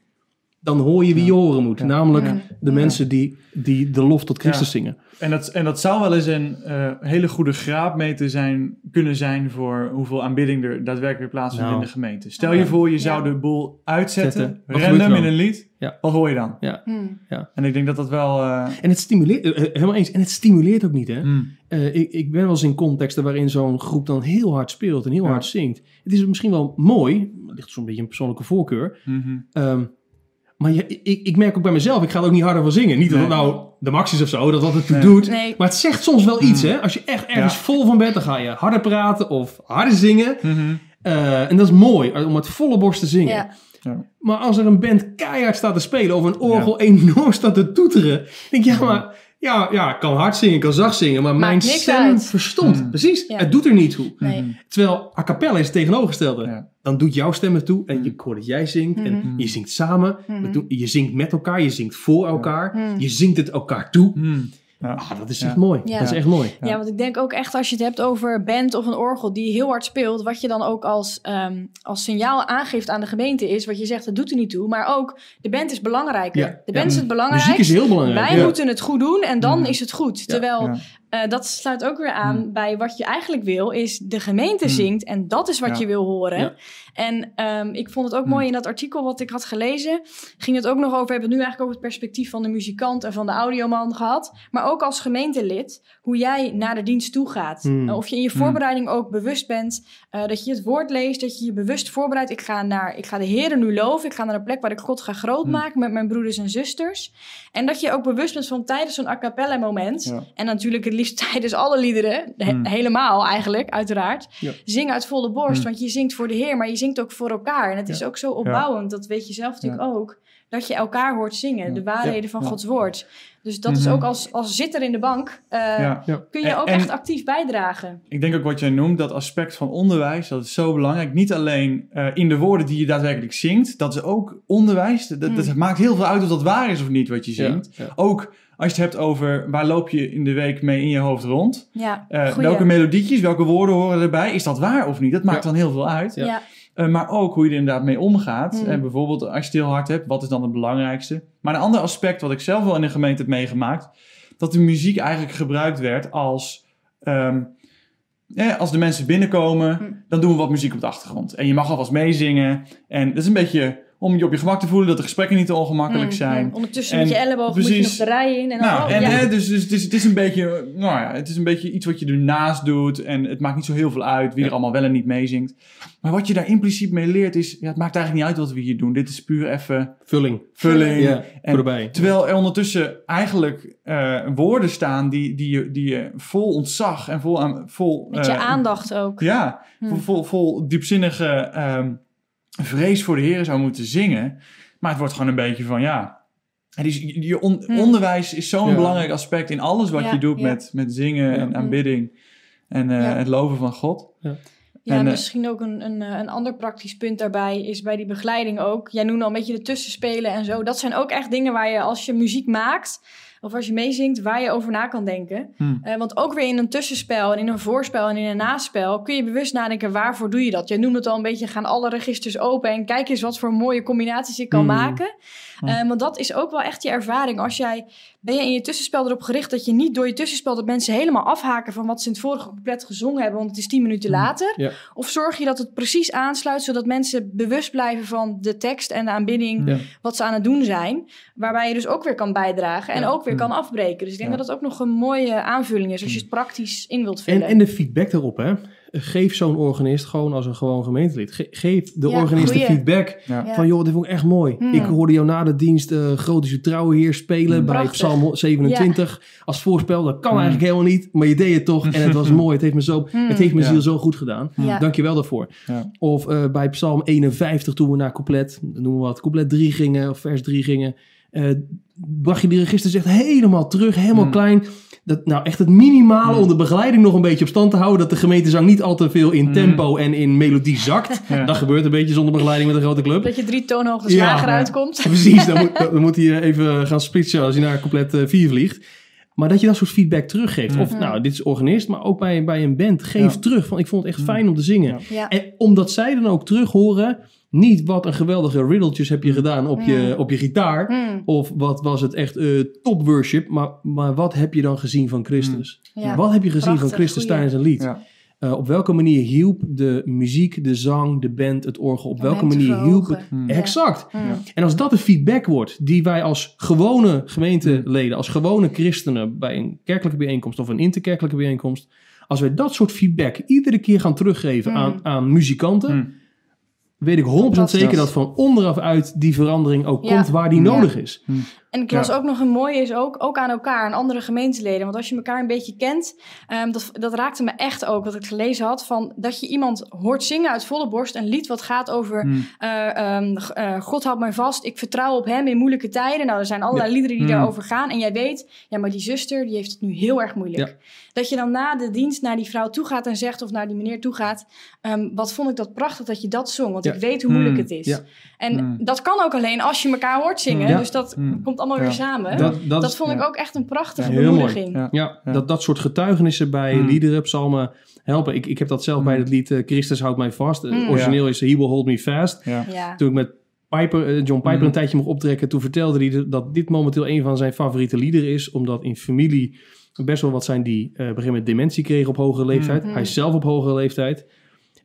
dan hoor je wie je horen moet. Ja. Namelijk Ja. de Ja. mensen die, die de lof tot Christus Ja. zingen. En, dat, en dat zou wel eens een eh, hele goede graadmeter zijn, kunnen zijn voor hoeveel aanbidding er daadwerkelijk plaatsvindt Nou. in de gemeente. Stel je voor, je zou Ja. de boel uitzetten, random in een lied. Ja. Wat hoor je dan? Hmm. En ik denk dat dat wel... eh, En het stimuleert, eh, helemaal eens, en het stimuleert ook niet, hè. hmm. Eh, ik, ik ben wel eens in contexten waarin zo'n groep dan heel hard speelt en heel Ja. hard zingt. Het is misschien wel mooi, het ligt zo'n beetje een persoonlijke voorkeur. Mhm. Ehm, maar je, ik, ik merk ook bij mezelf, ik ga er ook niet harder van zingen. Niet dat het nou de max is of zo, dat wat het toe Nee. doet. Nee. Maar het zegt soms wel iets, Mm. hè. Als je echt ergens Ja. vol van bent, dan ga je harder praten of harder zingen. Mhm. Eh, en dat is mooi, eh, om het volle borst te zingen. Ja. Maar als er een band keihard staat te spelen of een orgel enorm (laughs) staat te toeteren, denk ik, ja, maar ja, ja, ik kan hard zingen, ik kan zacht zingen, maar mijn stem uit. verstomt. Mm. Precies, Ja. het doet er niet toe. Nee. Mhm. Terwijl a cappella is het tegenovergestelde. Ja. Dan doet jouw stem het toe en je hoort dat jij zingt en je zingt samen. Je zingt met elkaar, je zingt voor elkaar, je zingt het elkaar toe. Ja. Ah, dat is Ja. echt mooi. Ja. Dat is echt mooi. Ja. want ik denk ook echt als je het hebt over band of een orgel die heel hard speelt, wat je dan ook als, ehm, als signaal aangeeft aan de gemeente is, wat je zegt, dat doet er niet toe, maar ook de band is belangrijker. Ja. De Ja. band is het belangrijkste. Muziek is heel belangrijk. Wij ja. moeten het goed doen en dan Mm. is het goed. Ja, Terwijl eh, dat sluit ook weer aan Mm. bij wat je eigenlijk wil, is de gemeente Mm. zingt en dat is wat Ja. je wil horen. Ja. En ehm, ik vond het ook Mm. mooi in dat artikel wat ik had gelezen, ging het ook nog over, we hebben het nu eigenlijk over het perspectief van de muzikant en van de audioman gehad, maar ook als gemeentelid, hoe jij naar de dienst toe gaat. Uh, of je in je voorbereiding ook bewust bent, uh, dat je het woord leest, dat je je bewust voorbereidt. Ik ga, naar, ik ga de Heer nu loven, ik ga naar een plek waar ik God ga grootmaken met mijn broeders en zusters. En dat je ook bewust bent van tijdens zo'n a cappella moment, Ja. en natuurlijk het liefst (laughs) tijdens alle liederen, he- Mm. helemaal eigenlijk, uiteraard. Ja. Zing uit volle borst, Mm. want je zingt voor de Heer, maar je zingt ook voor elkaar. En het is ook zo opbouwend, dat weet je zelf natuurlijk ook, dat je elkaar hoort zingen, de waarheden van. Gods woord. Dus dat is Mhm. ook als, als zitter in de bank, uh, Ja. kun je En- ook echt actief bijdragen. Ik denk ook wat jij noemt, dat aspect van onderwijs, dat is zo belangrijk. Niet alleen eh, in de woorden die je daadwerkelijk zingt, dat is ook onderwijs. Dat, dat Mm. maakt heel veel uit of dat waar is of niet wat je zingt. Ook als je het hebt over waar loop je in de week mee in je hoofd rond. Ja, Eh, welke melodietjes, welke woorden horen erbij? Is dat waar of niet? Dat maakt Ja. dan heel veel uit. Ja. Eh, maar ook hoe je er inderdaad mee omgaat. Mm. En bijvoorbeeld als je het heel hard hebt, wat is dan het belangrijkste? Maar een ander aspect wat ik zelf wel in de gemeente heb meegemaakt, dat de muziek eigenlijk gebruikt werd als, ehm, eh, als de mensen binnenkomen, Mm. dan doen we wat muziek op de achtergrond. En je mag alvast meezingen. En dat is een beetje om je op je gemak te voelen, dat de gesprekken niet te ongemakkelijk Mm, zijn. mm. Ondertussen En met je elleboog moet je precies- nog de rij in. En dan, Nou, oh, en ja. hè, dus, dus het, is, het is een beetje, nou ja, het is een beetje iets wat je ernaast doet en het maakt niet zo heel veel uit wie Ja. er allemaal wel en niet meezingt. Maar wat je daar impliciet mee leert is, ja, het maakt eigenlijk niet uit wat we hier doen. Dit is puur even Vulling. vulling. Ja, En voorbij. Terwijl er ondertussen eigenlijk eh, woorden staan die, die, je, die je vol ontzag en vol, aan, vol Met je eh, aandacht ook. ja, Hm. vol, vol, vol diepzinnige ehm, vrees voor de Heer zou moeten zingen. Maar het wordt gewoon een beetje van, ja... Het is, je je on- Hm. Onderwijs is zo'n Ja. belangrijk aspect in alles wat Ja, je doet ja. met, met zingen Ja. en aanbidding. En eh, Ja. het loven van God. Ja, En, eh, misschien ook een, een, eh, een ander praktisch punt daarbij is bij die begeleiding ook. Jij noemde al een beetje de tussenspelen en zo. Dat zijn ook echt dingen waar je als je muziek maakt of als je meezingt, waar je over na kan denken. Hm. Eh, want ook weer in een tussenspel en in een voorspel en in een naspel kun je bewust nadenken waarvoor doe je dat. Jij noemde het al een beetje, gaan alle registers open en kijk eens wat voor mooie combinaties je kan Mm. maken. Hm. Eh, want dat is ook wel echt je ervaring. Als jij, ben je in je tussenspel erop gericht dat je niet door je tussenspel dat mensen helemaal afhaken van wat ze in het vorige couplet gezongen hebben, want het is tien minuten Hm. later. Ja. Of zorg je dat het precies aansluit, zodat mensen bewust blijven van de tekst en de aanbidding, Ja. wat ze aan het doen zijn. Waarbij je dus ook weer kan bijdragen en Ja. ook weer Hm. kan afbreken. Dus ik denk dat dat ook nog een mooie aanvulling is als je het praktisch in wilt En, vullen. en de feedback daarop, hè. Geef zo'n organist gewoon als een gewoon gemeentelid. Ge- geef de Ja, organist de feedback Ja. Van... joh, dit vond ik echt mooi. Hmm. Ik hoorde jou na de dienst uh, Groot is uw trouwe heer spelen Hmm. bij Prachtig. Psalm 27 als voorspel. Dat kan Hmm. eigenlijk helemaal niet, maar je deed het toch en het was (laughs) mooi. Het heeft me, zo, Hmm. het heeft mijn Ja. ziel zo goed gedaan. Ja. Dank je wel daarvoor. Ja. Of eh, bij Psalm 51 toen we naar couplet, noemen we wat, couplet 3 gingen of vers 3 gingen. eh, bracht je die register echt helemaal terug, helemaal klein. Dat, nou, echt het minimale Hmm. om de begeleiding nog een beetje op stand te houden. Dat de gemeentezang niet al te veel in Hmm. tempo en in melodie zakt. (laughs) Ja. Dat gebeurt een beetje zonder begeleiding met een grote club. Dat je drie toonhoogtes Ja. lager (laughs) Ja. uitkomt. Precies, dan moet, dan moet hij even gaan spitsen als hij naar couplet 4 vliegt. Maar dat je dat soort feedback teruggeeft. Hmm. Of nou, dit is organist, maar ook bij, bij een band. Geef Ja. terug van ik vond het echt Hmm. fijn om te zingen. Ja. Ja. En omdat zij dan ook terug horen, niet wat een geweldige riddeltjes heb je gedaan op je, Mm. op je gitaar. Of wat was het echt eh, top worship. Maar, maar wat heb je dan gezien van Christus? Ja. Wat heb je gezien van Christus goeie. tijdens een lied? Eh, op welke manier hielp de muziek, de zang, de band, het orgel? Op Om welke manier hielp het? Hm. Ja. Exact. Hmm. Ja. En als dat de feedback wordt die wij als gewone gemeenteleden, als gewone christenen bij een kerkelijke bijeenkomst of een interkerkelijke bijeenkomst, als wij dat soort feedback iedere keer gaan teruggeven Mm. aan, aan muzikanten, weet ik 100% Fantastisch. zeker dat van onderaf uit die verandering ook Ja. komt waar die Ja. nodig is. En ik las Ja. ook nog een mooie is ook, ook aan elkaar, aan andere gemeenteleden. Want als je elkaar een beetje kent, ehm, dat, dat raakte me echt ook, wat ik gelezen had, van dat je iemand hoort zingen uit volle borst, een lied wat gaat over Hm. eh, ehm, eh, God houdt mij vast, ik vertrouw op hem in moeilijke tijden. Nou, er zijn allerlei liederen die Hmm. daarover gaan. En jij weet, ja, maar die zuster, die heeft het nu heel erg moeilijk. Dat je dan na de dienst naar die vrouw toe gaat en zegt, of naar die meneer toe gaat, ehm, wat vond ik dat prachtig dat je dat zong, want ik weet hoe moeilijk Hmm. het is. En Hmm. dat kan ook alleen als je elkaar hoort zingen. Dus dat Hmm. komt allemaal Ja. weer samen. Dat, Dat, dat, vond ik ja. ook echt een prachtige bemoediging. Ja. Ja, Ja. Dat, dat soort getuigenissen bij Mm. liederen, psalmen helpen. Ik, ik heb dat zelf Mm. bij het lied eh, Christus houdt mij vast. Het Mm. origineel is He will hold me fast. Ja. Ja. Toen ik met Piper, eh, John Piper Mm. een tijdje mocht optrekken, toen vertelde hij dat dit momenteel een van zijn favoriete liederen is. Omdat in familie best wel wat zijn die eh, op een gegeven moment dementie kregen op hogere leeftijd. Mm. Hij is zelf op hogere leeftijd.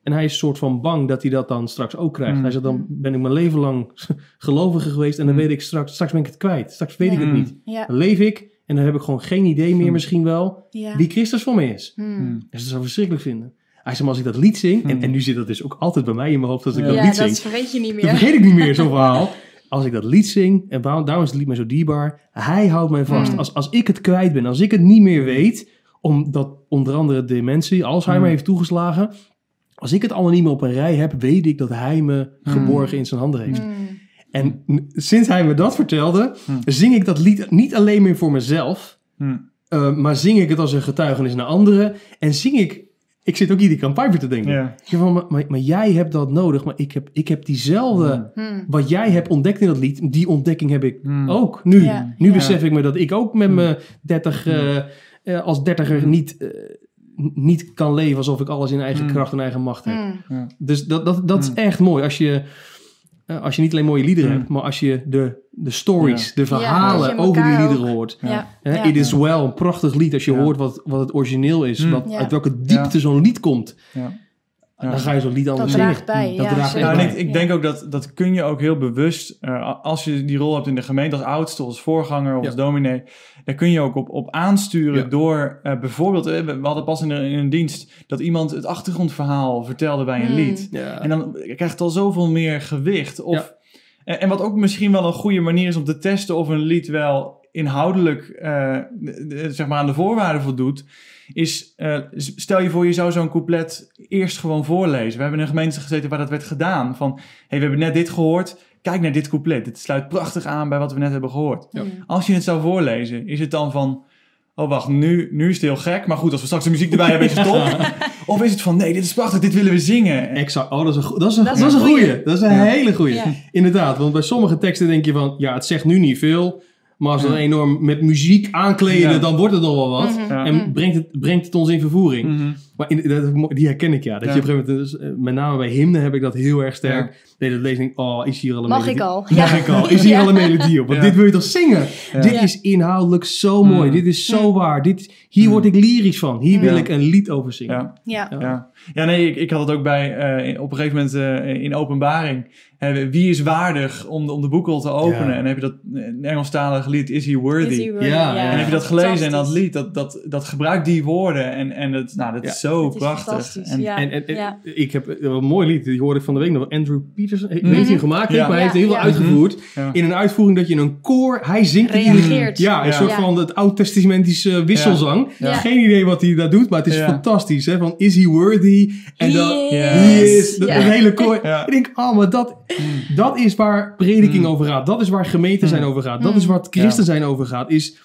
En hij is een soort van bang dat hij dat dan straks ook krijgt. Mm. Hij zegt, dan ben ik mijn leven lang (laughs) gelovige geweest en dan Mm. weet ik straks, straks ben ik het kwijt. Straks weet ik het niet. Ja. Dan leef ik en dan heb ik gewoon geen idee meer misschien wel Ja. wie Christus voor me is. Hmm. Mm. Dus dat zou verschrikkelijk vinden. Hij zei, maar als ik dat lied zing, en, Mm. en nu zit dat dus ook altijd bij mij in mijn hoofd als ik Ja. dat Ja, lied dat zing. vergeet je niet Dat meer. vergeet ik niet meer, zo'n (laughs) verhaal. Als ik dat lied zing, en daarom is het lied mij zo dierbaar. Hij houdt mij vast. Mm. Als, als ik het kwijt ben, als ik het niet meer weet, omdat onder andere dementie, Alzheimer Mm. heeft toegeslagen. Als ik het allemaal niet meer op een rij heb, weet ik dat hij me Mm. geborgen in zijn handen heeft. Hmm. En sinds hij me dat vertelde, Mm. zing ik dat lied niet alleen meer voor mezelf, Mm. uh, maar zing ik het als een getuigenis naar anderen. En zing ik... Ik zit ook iedere keer aan Piper te denken. Ja. Ja, van, maar, maar, maar jij hebt dat nodig. Maar ik heb, ik heb diezelfde... Hmm. Wat jij hebt ontdekt in dat lied, die ontdekking heb ik Mm. ook nu. Nu besef ik me dat ik ook met Mm. mijn 30... eh, eh, als dertiger niet, eh, niet kan leven alsof ik alles in eigen Mm. kracht en eigen macht heb. Hmm. Dus dat, dat, dat is Mm. echt mooi. Als je, eh, als je niet alleen mooie liederen Mm. hebt, maar als je de, de stories, Ja. de Ja, verhalen over die liederen hoort. Ja. Hè, Ja. It is well, een prachtig lied. Als je Ja. hoort wat, wat het origineel is, Mm. wat, Ja. uit welke diepte zo'n lied komt, Ja. Ja. dan ga je zo'n lied Dat anders zingen. draagt bij. Dat ja, draagt zeker. Nou, ik, ik denk ook dat dat kun je ook heel bewust, eh, als je die rol hebt in de gemeente als oudste, als voorganger of Ja. als dominee, daar kun je ook op, op aansturen Ja. door eh, bijvoorbeeld, eh, we we hadden pas in een, in een dienst dat iemand het achtergrondverhaal vertelde bij een Hmm. lied. Ja. En dan krijgt het al zoveel meer gewicht. Of, Ja. en, en wat ook misschien wel een goede manier is om te testen of een lied wel inhoudelijk eh, zeg maar aan de voorwaarden voldoet, is eh, stel je voor je zou zo'n couplet eerst gewoon voorlezen. We hebben in een gemeente gezeten waar dat werd gedaan. Van, hey, we hebben net dit gehoord, kijk naar dit couplet. Dit sluit prachtig aan bij wat we net hebben gehoord. Ja. Hmm. Als je het zou voorlezen, is het dan van... Oh, wacht, nu, nu is het heel gek. Maar goed, als we straks de muziek erbij hebben, is het top. (laughs) Of is het van, nee, dit is prachtig, dit willen we zingen. Exact. Oh, dat is een, go- dat is een, Dat is een een goeie. goeie. Dat is een Ja. hele goeie. Ja. Inderdaad, want bij sommige teksten denk je van, ja, het zegt nu niet veel. Maar als we Ja. dan enorm met muziek aankleden, Ja. dan wordt het nog wel wat. Mhm. Ja. En brengt het, brengt het ons in vervoering. Maar in, dat, die herken ik ja. Dat Ja. je op een gegeven moment, dus, eh, met name bij hymne heb ik dat heel erg sterk. Nee, dat lees ik, denk, oh, is hier al een Mag melodie? ik al? Mag ik al? Is (laughs) hier Ja. al een melodie op? Want Ja. dit wil je toch zingen? Ja. Dit Ja. is inhoudelijk zo mooi. Mm. Dit is zo Mm. waar. Dit, hier Mm. word ik lyrisch van. Hier wil Ja. ik een lied over zingen. Ja. Ja. Ja. Ja, ja nee, ik, ik had het ook bij, eh, op een gegeven moment eh, in openbaring. Eh, wie is waardig om de, om de boekrol te openen? Ja. En heb je dat Engelstalige lied, Is He Worthy? Is he worthy? Ja. En heb je dat gelezen en dat lied, dat, dat, dat gebruikt die woorden. En, en het, nou, dat Ja. is zo Het is prachtig. En, ja. En, en, en Ja. ik heb eh, een mooi lied, die hoorde ik van de week nog. Andrew Peterson heeft Mhm. heeft hij gemaakt, Ja. maar hij heeft heel veel Ja. uitgevoerd. Ja. In een uitvoering dat je een koor, hij zingt het in- Reageert. Ja, een Ja. soort van het oud-testamentische wisselzang. Ja. Geen idee wat hij daar doet, maar het is Ja. fantastisch. Hè? Van, is he worthy? En dan, he is. Dat, dat hele koor. Ja. Ik denk, oh, maar dat, dat is waar prediking Mm. over gaat. Dat is waar gemeente zijn Mm. over gaat. Dat Mm. is wat christen zijn over gaat. Is,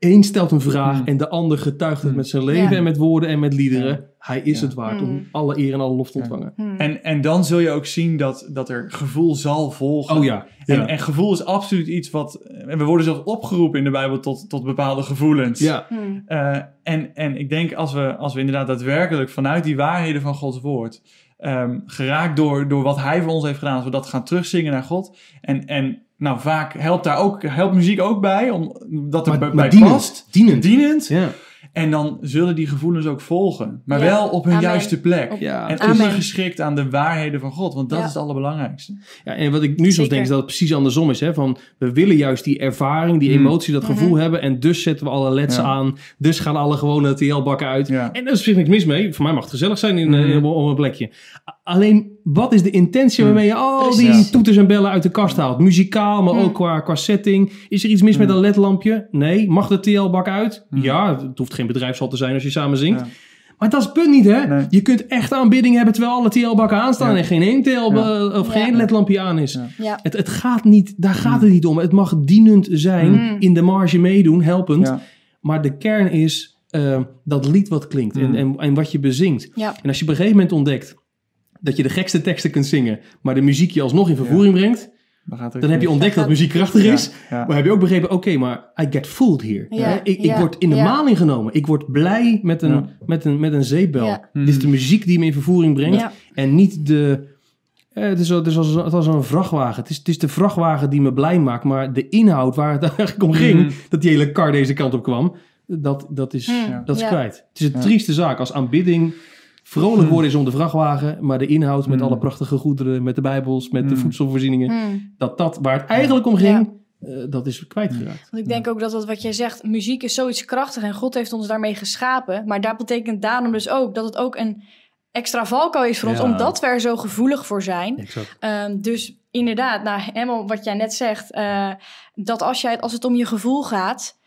één stelt een vraag Mm. en de ander getuigt het Mm. met zijn leven Ja. en met woorden en met liederen. Ja. Hij is Ja. het waard Mm. om alle eer en alle lof te Ja. ontvangen. En, en dan zul je ook zien dat, dat er gevoel zal volgen. Oh ja. En, Ja. en gevoel is absoluut iets wat... En we worden zelfs opgeroepen in de Bijbel tot, tot bepaalde gevoelens. ja. Eh, en, en ik denk als we, als we inderdaad daadwerkelijk vanuit die waarheden van Gods woord, ehm, geraakt door, door wat Hij voor ons heeft gedaan, als we dat gaan terugzingen naar God. En, en nou, vaak helpt daar ook, helpt muziek ook bij, omdat er Maar, bij, maar bij dienend. past. Dienend. Dienend. Ja. En dan zullen die gevoelens ook volgen. Maar Ja. wel op hun Amen. juiste plek. Op- Ja. En ondergeschikt aan de waarheden van God. Want dat Ja. is het allerbelangrijkste. Ja, en wat ik nu soms denk is dat het precies andersom is. Hè? Van, we willen juist die ervaring, die Mm. emotie, dat gevoel hebben. En dus zetten we alle leds Ja. aan. Dus gaan alle gewone TL-bakken uit. Ja. En daar is niks mis mee. Voor mij mag het gezellig zijn in, eh, Mm. op op een plekje. Alleen, wat is de intentie waarmee je al die toeters en bellen uit de kast haalt? Muzikaal, maar ook qua, qua setting. Is er iets mis met een ledlampje? Nee. Mag de TL-bak uit? Ja, het hoeft geen bedrijfshal te zijn als je samen zingt. Maar dat is het punt niet, hè? Nee. Je kunt echt aanbidding hebben terwijl alle TL-bakken aanstaan Ja. en geen één TL Ja. of Ja. geen ledlampje aan is. Ja. Ja. Het, het gaat niet, daar gaat Mm. het niet om. Het mag dienend zijn, Mm. in de marge meedoen, helpend. Ja. Maar de kern is eh, dat lied wat klinkt en, Mm. en, en wat je bezingt. Ja. En als je op een gegeven moment ontdekt dat je de gekste teksten kunt zingen, maar de muziek je alsnog in vervoering brengt, Dan, gaat Dan heb je ontdekt dat muziek krachtig is. Ja, ja. Maar heb je ook begrepen, oké, maar I get fooled hier. Ja, ik, ik ja, word in de ja. maling genomen. Ik word blij met een, Ja. met een, met een zeepbel. Ja. Dit is de muziek die me in vervoering brengt. Ja. En niet de... eh, het is, het is als, het is als een vrachtwagen. Het is, het is de vrachtwagen die me blij maakt. Maar de inhoud waar het (laughs) eigenlijk om ging... Mhm. dat die hele kar deze kant op kwam... dat, dat is, Hmm, dat is ja. kwijt. Het is een Ja. trieste zaak als aanbidding... Vrolijk Hmm. worden is om de vrachtwagen, maar de inhoud met Hmm. alle prachtige goederen, met de bijbels, met de Hmm. voedselvoorzieningen, dat dat waar het eigenlijk om ging, eh, dat is kwijtgeraakt. Want ik denk ook dat dat wat jij zegt, muziek is zoiets krachtig en God heeft ons daarmee geschapen. Maar dat betekent daarom dus ook dat het ook een extra valkuil is voor ons, omdat we er zo gevoelig voor zijn. Ehm, dus inderdaad, nou, helemaal wat jij net zegt, eh, dat als, jij, als het om je gevoel gaat,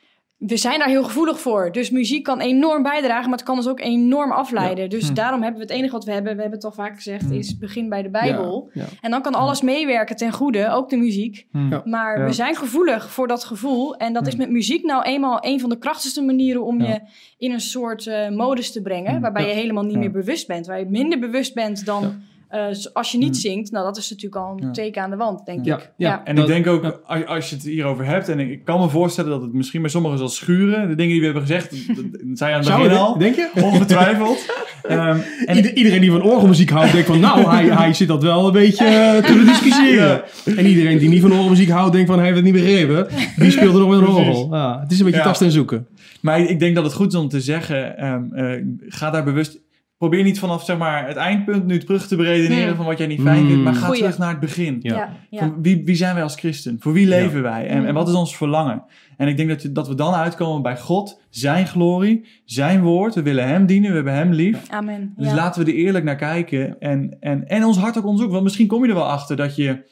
we zijn daar heel gevoelig voor. Dus muziek kan enorm bijdragen, maar het kan ons ook enorm afleiden. Dus Hm. daarom hebben we het enige wat we hebben, we hebben het al vaak gezegd, Hm. is begin bij de Bijbel. Ja, ja. En dan kan alles meewerken ten goede, ook de muziek. Hm. Maar we zijn gevoelig voor dat gevoel. En dat is Hm. met muziek nou eenmaal een van de krachtigste manieren om je in een soort eh, modus te brengen. Hm. Waarbij je helemaal niet meer bewust bent. Waar je minder bewust bent dan Eh, als je niet Hm. zingt. Nou, dat is natuurlijk al een Ja. teken aan de wand, denk Ja, ik. ja. En Dat- ik denk ook, als, als je het hierover hebt, en ik, ik kan me voorstellen dat het misschien bij sommigen zal schuren, de dingen die we hebben gezegd, dat, dat zei je aan het begin al, denk je? ongetwijfeld. (laughs) Ehm, en Ieder- iedereen die van orgelmuziek houdt, denkt van nou, hij, hij zit dat wel een beetje eh, te discussiëren. En iedereen die niet van orgelmuziek houdt, denkt van hij heeft het niet begrepen. Die speelt er nog met een orgel. Ja, het is een beetje Ja. tasten en zoeken. Maar ik denk dat het goed is om te zeggen, ehm, eh, ga daar bewust... Probeer niet vanaf zeg maar, het eindpunt nu terug te beredeneren Hmm. van wat jij niet fijn vindt, maar ga Goeie. terug naar het begin. Ja. Ja, ja. Van wie, wie zijn wij als christen? Voor wie leven wij? En, en wat is ons verlangen? En ik denk dat, je, dat we dan uitkomen bij God, zijn glorie, zijn woord. We willen hem dienen, we hebben hem lief. Amen. Dus ja. laten we er eerlijk naar kijken en, en, en ons hart ook onderzoeken. Want misschien kom je er wel achter dat je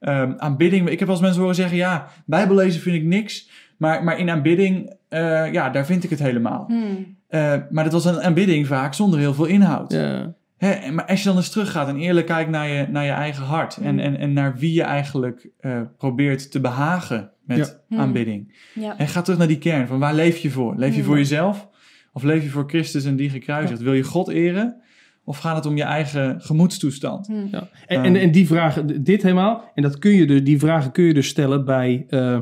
ehm, aanbidding... Ik heb wel eens mensen horen zeggen, ja, bijbellezen vind ik niks. Maar, maar in aanbidding, eh, ja, daar vind ik het helemaal. Hmm. Eh, maar dat was een aanbidding vaak zonder heel veel inhoud. Ja. Hè, maar als je dan eens teruggaat en eerlijk kijkt naar je, naar je eigen hart... En, Mm. en, en naar wie je eigenlijk eh, probeert te behagen met Ja. aanbidding. Ja. En ga terug naar die kern van waar leef je voor? Leef je Mm. voor jezelf? Of leef je voor Christus en die gekruisigd? Wil je God eren? Of gaat het om je eigen gemoedstoestand? Ja. En, en, en die vragen, dit helemaal, en dat kun je dus, die vragen kun je dus stellen bij, eh,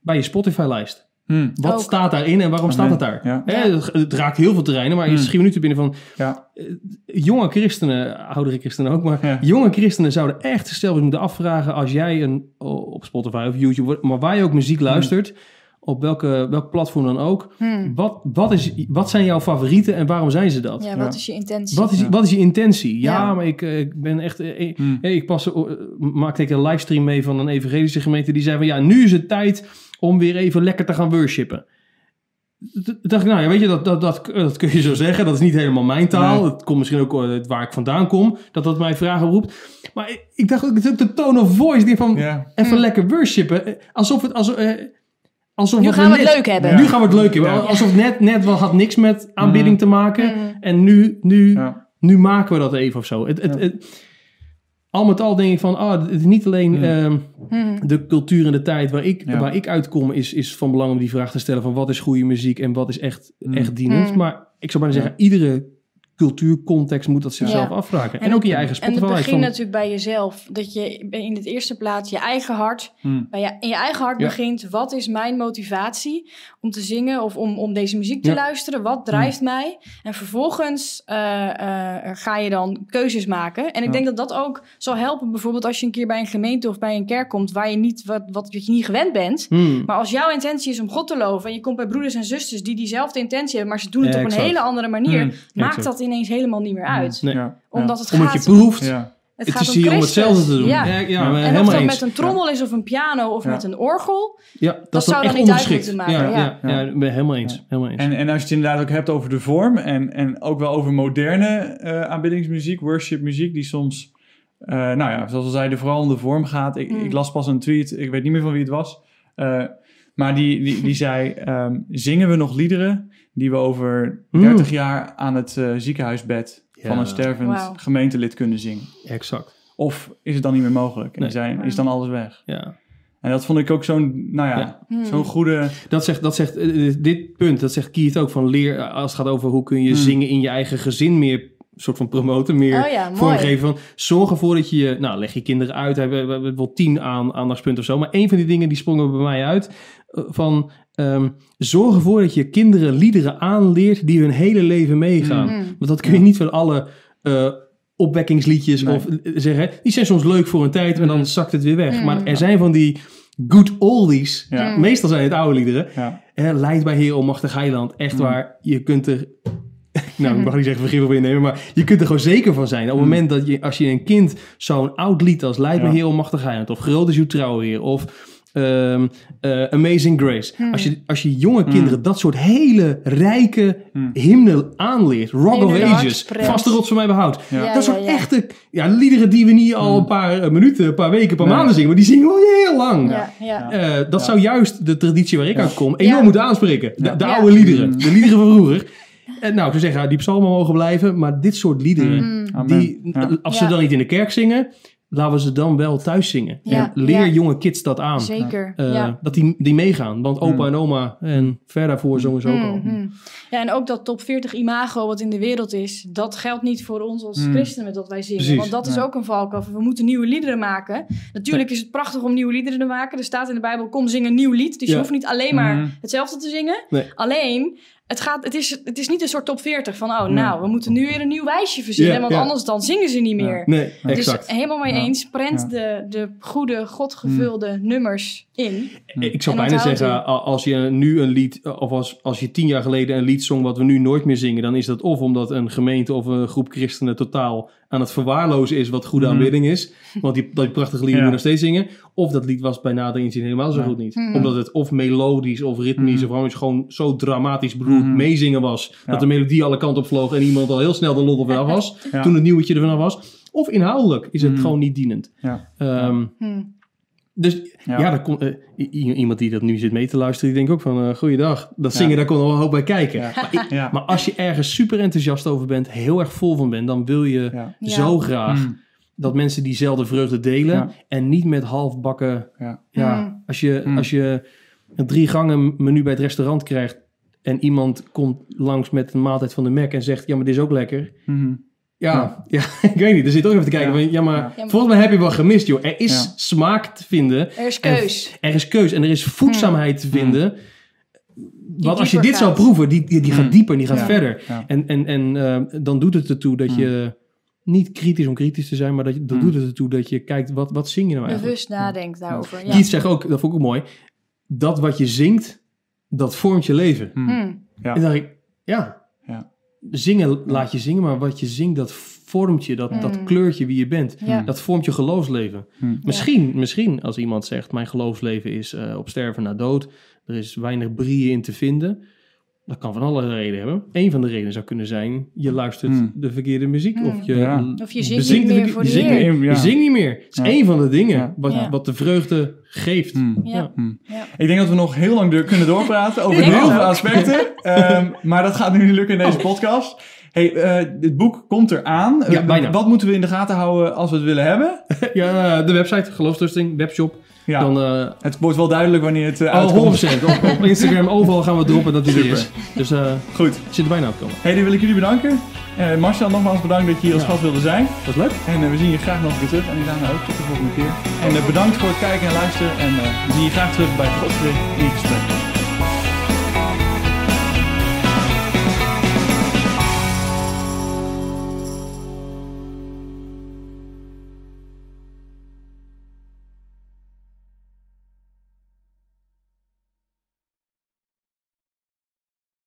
bij je Spotify-lijst. Hmm. Wat Ook. staat daarin en waarom staat het daar? Ja. Het, raakt heel veel terreinen, maar je Hmm. schiet minuten binnen van Ja. eh, jonge christenen, oudere christenen ook, maar Ja. jonge christenen zouden echt zichzelf moeten afvragen als jij een, op Spotify of YouTube, maar waar je ook muziek luistert, op welke, welk platform dan ook, Hmm. wat, wat, is, wat zijn jouw favorieten en waarom zijn ze dat? Ja, wat Ja. is je intentie? Wat is, Ja. wat is je intentie? Ja, Ja. maar ik, eh, ik ben echt. eh, eh, Hmm. ik pas, maakte ik een livestream mee van een evangelische gemeente. Die zei van ja, nu is het tijd om weer even lekker te gaan worshipen. Toen dacht ik, nou ja, weet je, dat, dat, dat, dat kun je zo zeggen. Dat is niet helemaal mijn taal. Nee. Het komt misschien ook waar ik vandaan kom. Dat dat mij vragen roept. Maar ik, ik dacht ook, het is ook de tone of voice. Die van, Ja. even Hmm. lekker worshipen. Alsof het... Alsof, eh, alsof Nu het gaan we het net- leuk hebben. Nu gaan we het leuk hebben. Ja. Alsof net, net wel had niks met aanbidding Hmm. te maken. Hmm. En nu, nu, Ja. nu maken we dat even of zo. Het, het, Ja. het- al met al denk ik van, ah, het is niet alleen Hmm. ehm, Hmm. de cultuur en de tijd waar ik, Ja. waar ik uitkom, is, is van belang om die vraag te stellen van wat is goede muziek en wat is echt, Hmm. echt dienend. Hmm. Maar ik zou bijna Ja. zeggen, iedere cultuurcontext moet dat zichzelf Ja. afvragen. En, En- ook in je eigen En het begint van- natuurlijk bij jezelf. Dat je in het eerste plaats je eigen hart, Hmm. bij je, in je eigen hart Ja. begint. Wat is mijn motivatie om te zingen of om, om deze muziek te Ja. luisteren? Wat drijft mij? En vervolgens eh, eh, ga je dan keuzes maken. En ik denk dat dat ook zal helpen. Bijvoorbeeld als je een keer bij een gemeente of bij een kerk komt waar je niet wat, wat, je niet gewend bent. Hmm. Maar als jouw intentie is om God te loven en je komt bij broeders en zusters die diezelfde intentie hebben, maar ze doen het op een hele andere manier, Hmm. maakt dat ineens helemaal niet meer uit. Nee. Ja. Omdat het Omdat gaat je proeft, Ja. het het, gaat is om hier om hetzelfde te doen. Ja. Ja, ja, En helemaal of dat eens. met een trommel is of een piano of Ja. met een orgel. Ja, dat, zou dan niet uit moeten Ja, maken, ja. ja. ja, ik ben helemaal eens. Helemaal eens. En, en als je het inderdaad ook hebt over de vorm en, en ook wel over moderne eh aanbiddingsmuziek, worshipmuziek, die soms, eh, nou ja, zoals we zeiden, vooral om de vorm gaat. Ik, Mm. ik las pas een tweet, ik weet niet meer van wie het was, eh, maar die, die, die (laughs) zei, ehm, zingen we nog liederen die we over Mm. 30 jaar aan het eh, ziekenhuisbed van een stervend gemeentelid kunnen zingen? Exact. Of is het dan niet meer mogelijk en Nee. zijn, is dan alles weg? Ja. En dat vond ik ook zo'n, nou ja, Ja. Hmm. zo'n goede... Dat zegt, dat zegt eh, dit punt, dat zegt Keith ook van leer, als het gaat over hoe kun je Hmm. zingen in je eigen gezin meer soort van promoten, meer Oh ja, mooi. vormgeven van zorg ervoor dat je, je- nou leg je kinderen uit, we hebben we hebben wel tien aan, aandachtspunten of zo, maar een van die dingen die sprongen bij mij uit eh, van ehm, zorg ervoor dat je kinderen liederen aanleert die hun hele leven meegaan. Mm. Want dat kun je niet van alle eh, opwekkingsliedjes Nee. of eh, zeggen. Die zijn soms leuk voor een tijd en dan zakt het weer weg. Mm. Maar er zijn van die good oldies. Ja. Meestal zijn het oude liederen. Ja. Hè, Leid bij Heer Almachtig Heiland. Echt Mm. waar, je kunt er... (laughs) Nou, ik mag niet zeggen vergif op innemen, maar je kunt er gewoon zeker van zijn. Op het Mm. moment dat je, als je een kind zo'n oud lied als Leid bij Ja. Heiland... of Groot is uw trouw of ehm, eh, Amazing Grace. Mm. Als, je, als je jonge kinderen dat soort hele rijke Mm. hymnen aanleert... Rock of Ages. Vaste rots van mij behoud. Ja. Ja, dat soort ja, ja. echte ja, liederen die we niet al Mm. een paar eh, minuten, een paar weken, een paar Nee. maanden zingen... maar die zingen we heel lang. Ja, ja. Eh, dat Ja. zou juist de traditie waar ik Ja. uit kom enorm Ja. moeten aanspreken. De, de Ja. oude liederen. Mm. De liederen van vroeger. (laughs) En nou, ik zou zeggen, die psalmen mogen blijven. Maar dit soort liederen, Mm. Amen. die, Ja. als ze dan niet in de kerk zingen, laten we ze dan wel thuis zingen. Ja. En leer Ja. jonge kids dat aan. Zeker. Eh, ja. Dat die, die meegaan. Want opa Mm. en oma en ver daarvoor zongen ze ook al. Ja, en ook dat top 40 imago wat in de wereld is, dat geldt niet voor ons als Mm. christenen wat wij zingen. Precies. Want dat is Ja. ook een valkuil. We moeten nieuwe liederen maken. Natuurlijk is het prachtig om nieuwe liederen te maken. Er staat in de Bijbel, kom zing een nieuw lied. Dus Ja. je hoeft niet alleen maar Mhm. hetzelfde te zingen. Nee. Alleen, het, gaat, het, is, het is niet een soort top 40 van, oh Nee. nou, we moeten nu weer een nieuw wijsje verzinnen. Ja, want ja. anders dan zingen ze niet Ja. meer. Nee, exact. Dus helemaal mee Ja. eens, prent Ja. de, de goede, godgevulde nummers in. Ik zou bijna zeggen, als je nu een lied, of als, als je tien jaar geleden een lied zong wat we nu nooit meer zingen, dan is dat of omdat een gemeente of een groep christenen totaal aan het verwaarlozen is wat goede Mhm. aanbidding is. Want die, dat prachtige lied Ja. nog steeds zingen. Of dat lied was bij nader inzien helemaal zo Ja. goed niet. Mhm. Omdat het of melodisch of ritmisch Mhm. of gewoon zo dramatisch bedoeld meezingen was. Ja. Dat de melodie alle kanten op vloog en iemand al heel snel de lot op vanaf (laughs) was. Ja. Toen het nieuwtje er vanaf was. Of inhoudelijk is het gewoon niet dienend. Ja. Dus Ja. ja, kon, eh, iemand die dat nu zit mee te luisteren, die denkt ook van, eh goeiedag, dat zingen, Ja. daar kon er wel een hoop bij kijken. Ja. Maar, i- Ja. maar als je ergens super enthousiast over bent, heel erg vol van bent, dan wil je Ja. Ja. zo graag Mm. dat mensen diezelfde vreugde delen Ja. en niet met halfbakken, Ja. ja, Mm. als, je, Mm. als je een drie gangen menu bij het restaurant krijgt en iemand komt langs met een maaltijd van de Mac en zegt, ja, maar dit is ook lekker. Ja, (laughs) ja. ik weet niet. Er zit ook even te kijken. Ja. van, Ja, maar Ja. volgens mij heb je wel gemist, joh. Er is Ja. smaak te vinden. Er is keus. Er is keus en er is voedzaamheid te vinden. Want als je dit zou proeven, die, die, die gaat dieper en die gaat Ja. verder. Ja. En, en, en eh, dan doet het ertoe dat Mm. je niet kritisch om kritisch te zijn, maar dat, je, dan Mm. doet het ertoe dat je kijkt, wat, wat zing je nou eigenlijk? Bewust nadenkt daarover. Ja. Keith zegt ook, dat vond ik ook mooi, dat wat je zingt, dat vormt je leven. Ja. En dan dacht ik, Ja. Zingen laat je zingen, maar wat je zingt, dat vormt je, dat, dat Mm. kleurt je wie je bent. Ja. Dat vormt je geloofsleven. Mm. Misschien, misschien als iemand zegt, mijn geloofsleven is eh, op sterven na dood, er is weinig brieën in te vinden. Dat kan van alle redenen hebben. Eén van de redenen zou kunnen zijn, je luistert Mm. de verkeerde muziek. Mm. Of je, Ja. Of je zingt niet meer voor je de Ja. Je zingt niet meer. Het is Ja. één van de dingen Ja. wat, Ja. wat de vreugde geeft. Mm. Ja. Mm. Ja. Ik denk dat we nog heel lang door kunnen doorpraten over heel het veel aspecten. Ehm, maar dat gaat nu niet lukken in deze podcast. Hey, eh, dit boek komt eraan. Ja, Eh, bijna. Wat moeten we in de gaten houden als we het willen hebben? (laughs) ja, de website, geloofstrusting, webshop. Ja, Dan, eh het wordt wel duidelijk wanneer het eh, oh, uitkomt. 100%. Op, op Instagram, overal gaan we droppen dat die er is. Dus eh Goed. zit er bijna op komen. Hey, dan wil ik jullie bedanken. Marcel, nogmaals bedankt dat je hier als Ja. gast wilde zijn. Dat is leuk. En we zien je graag nog een keer terug. En Ilana ook. Tot de volgende keer. En bedankt voor het kijken en luisteren. En we zien je graag terug bij Godgericht in gesprek.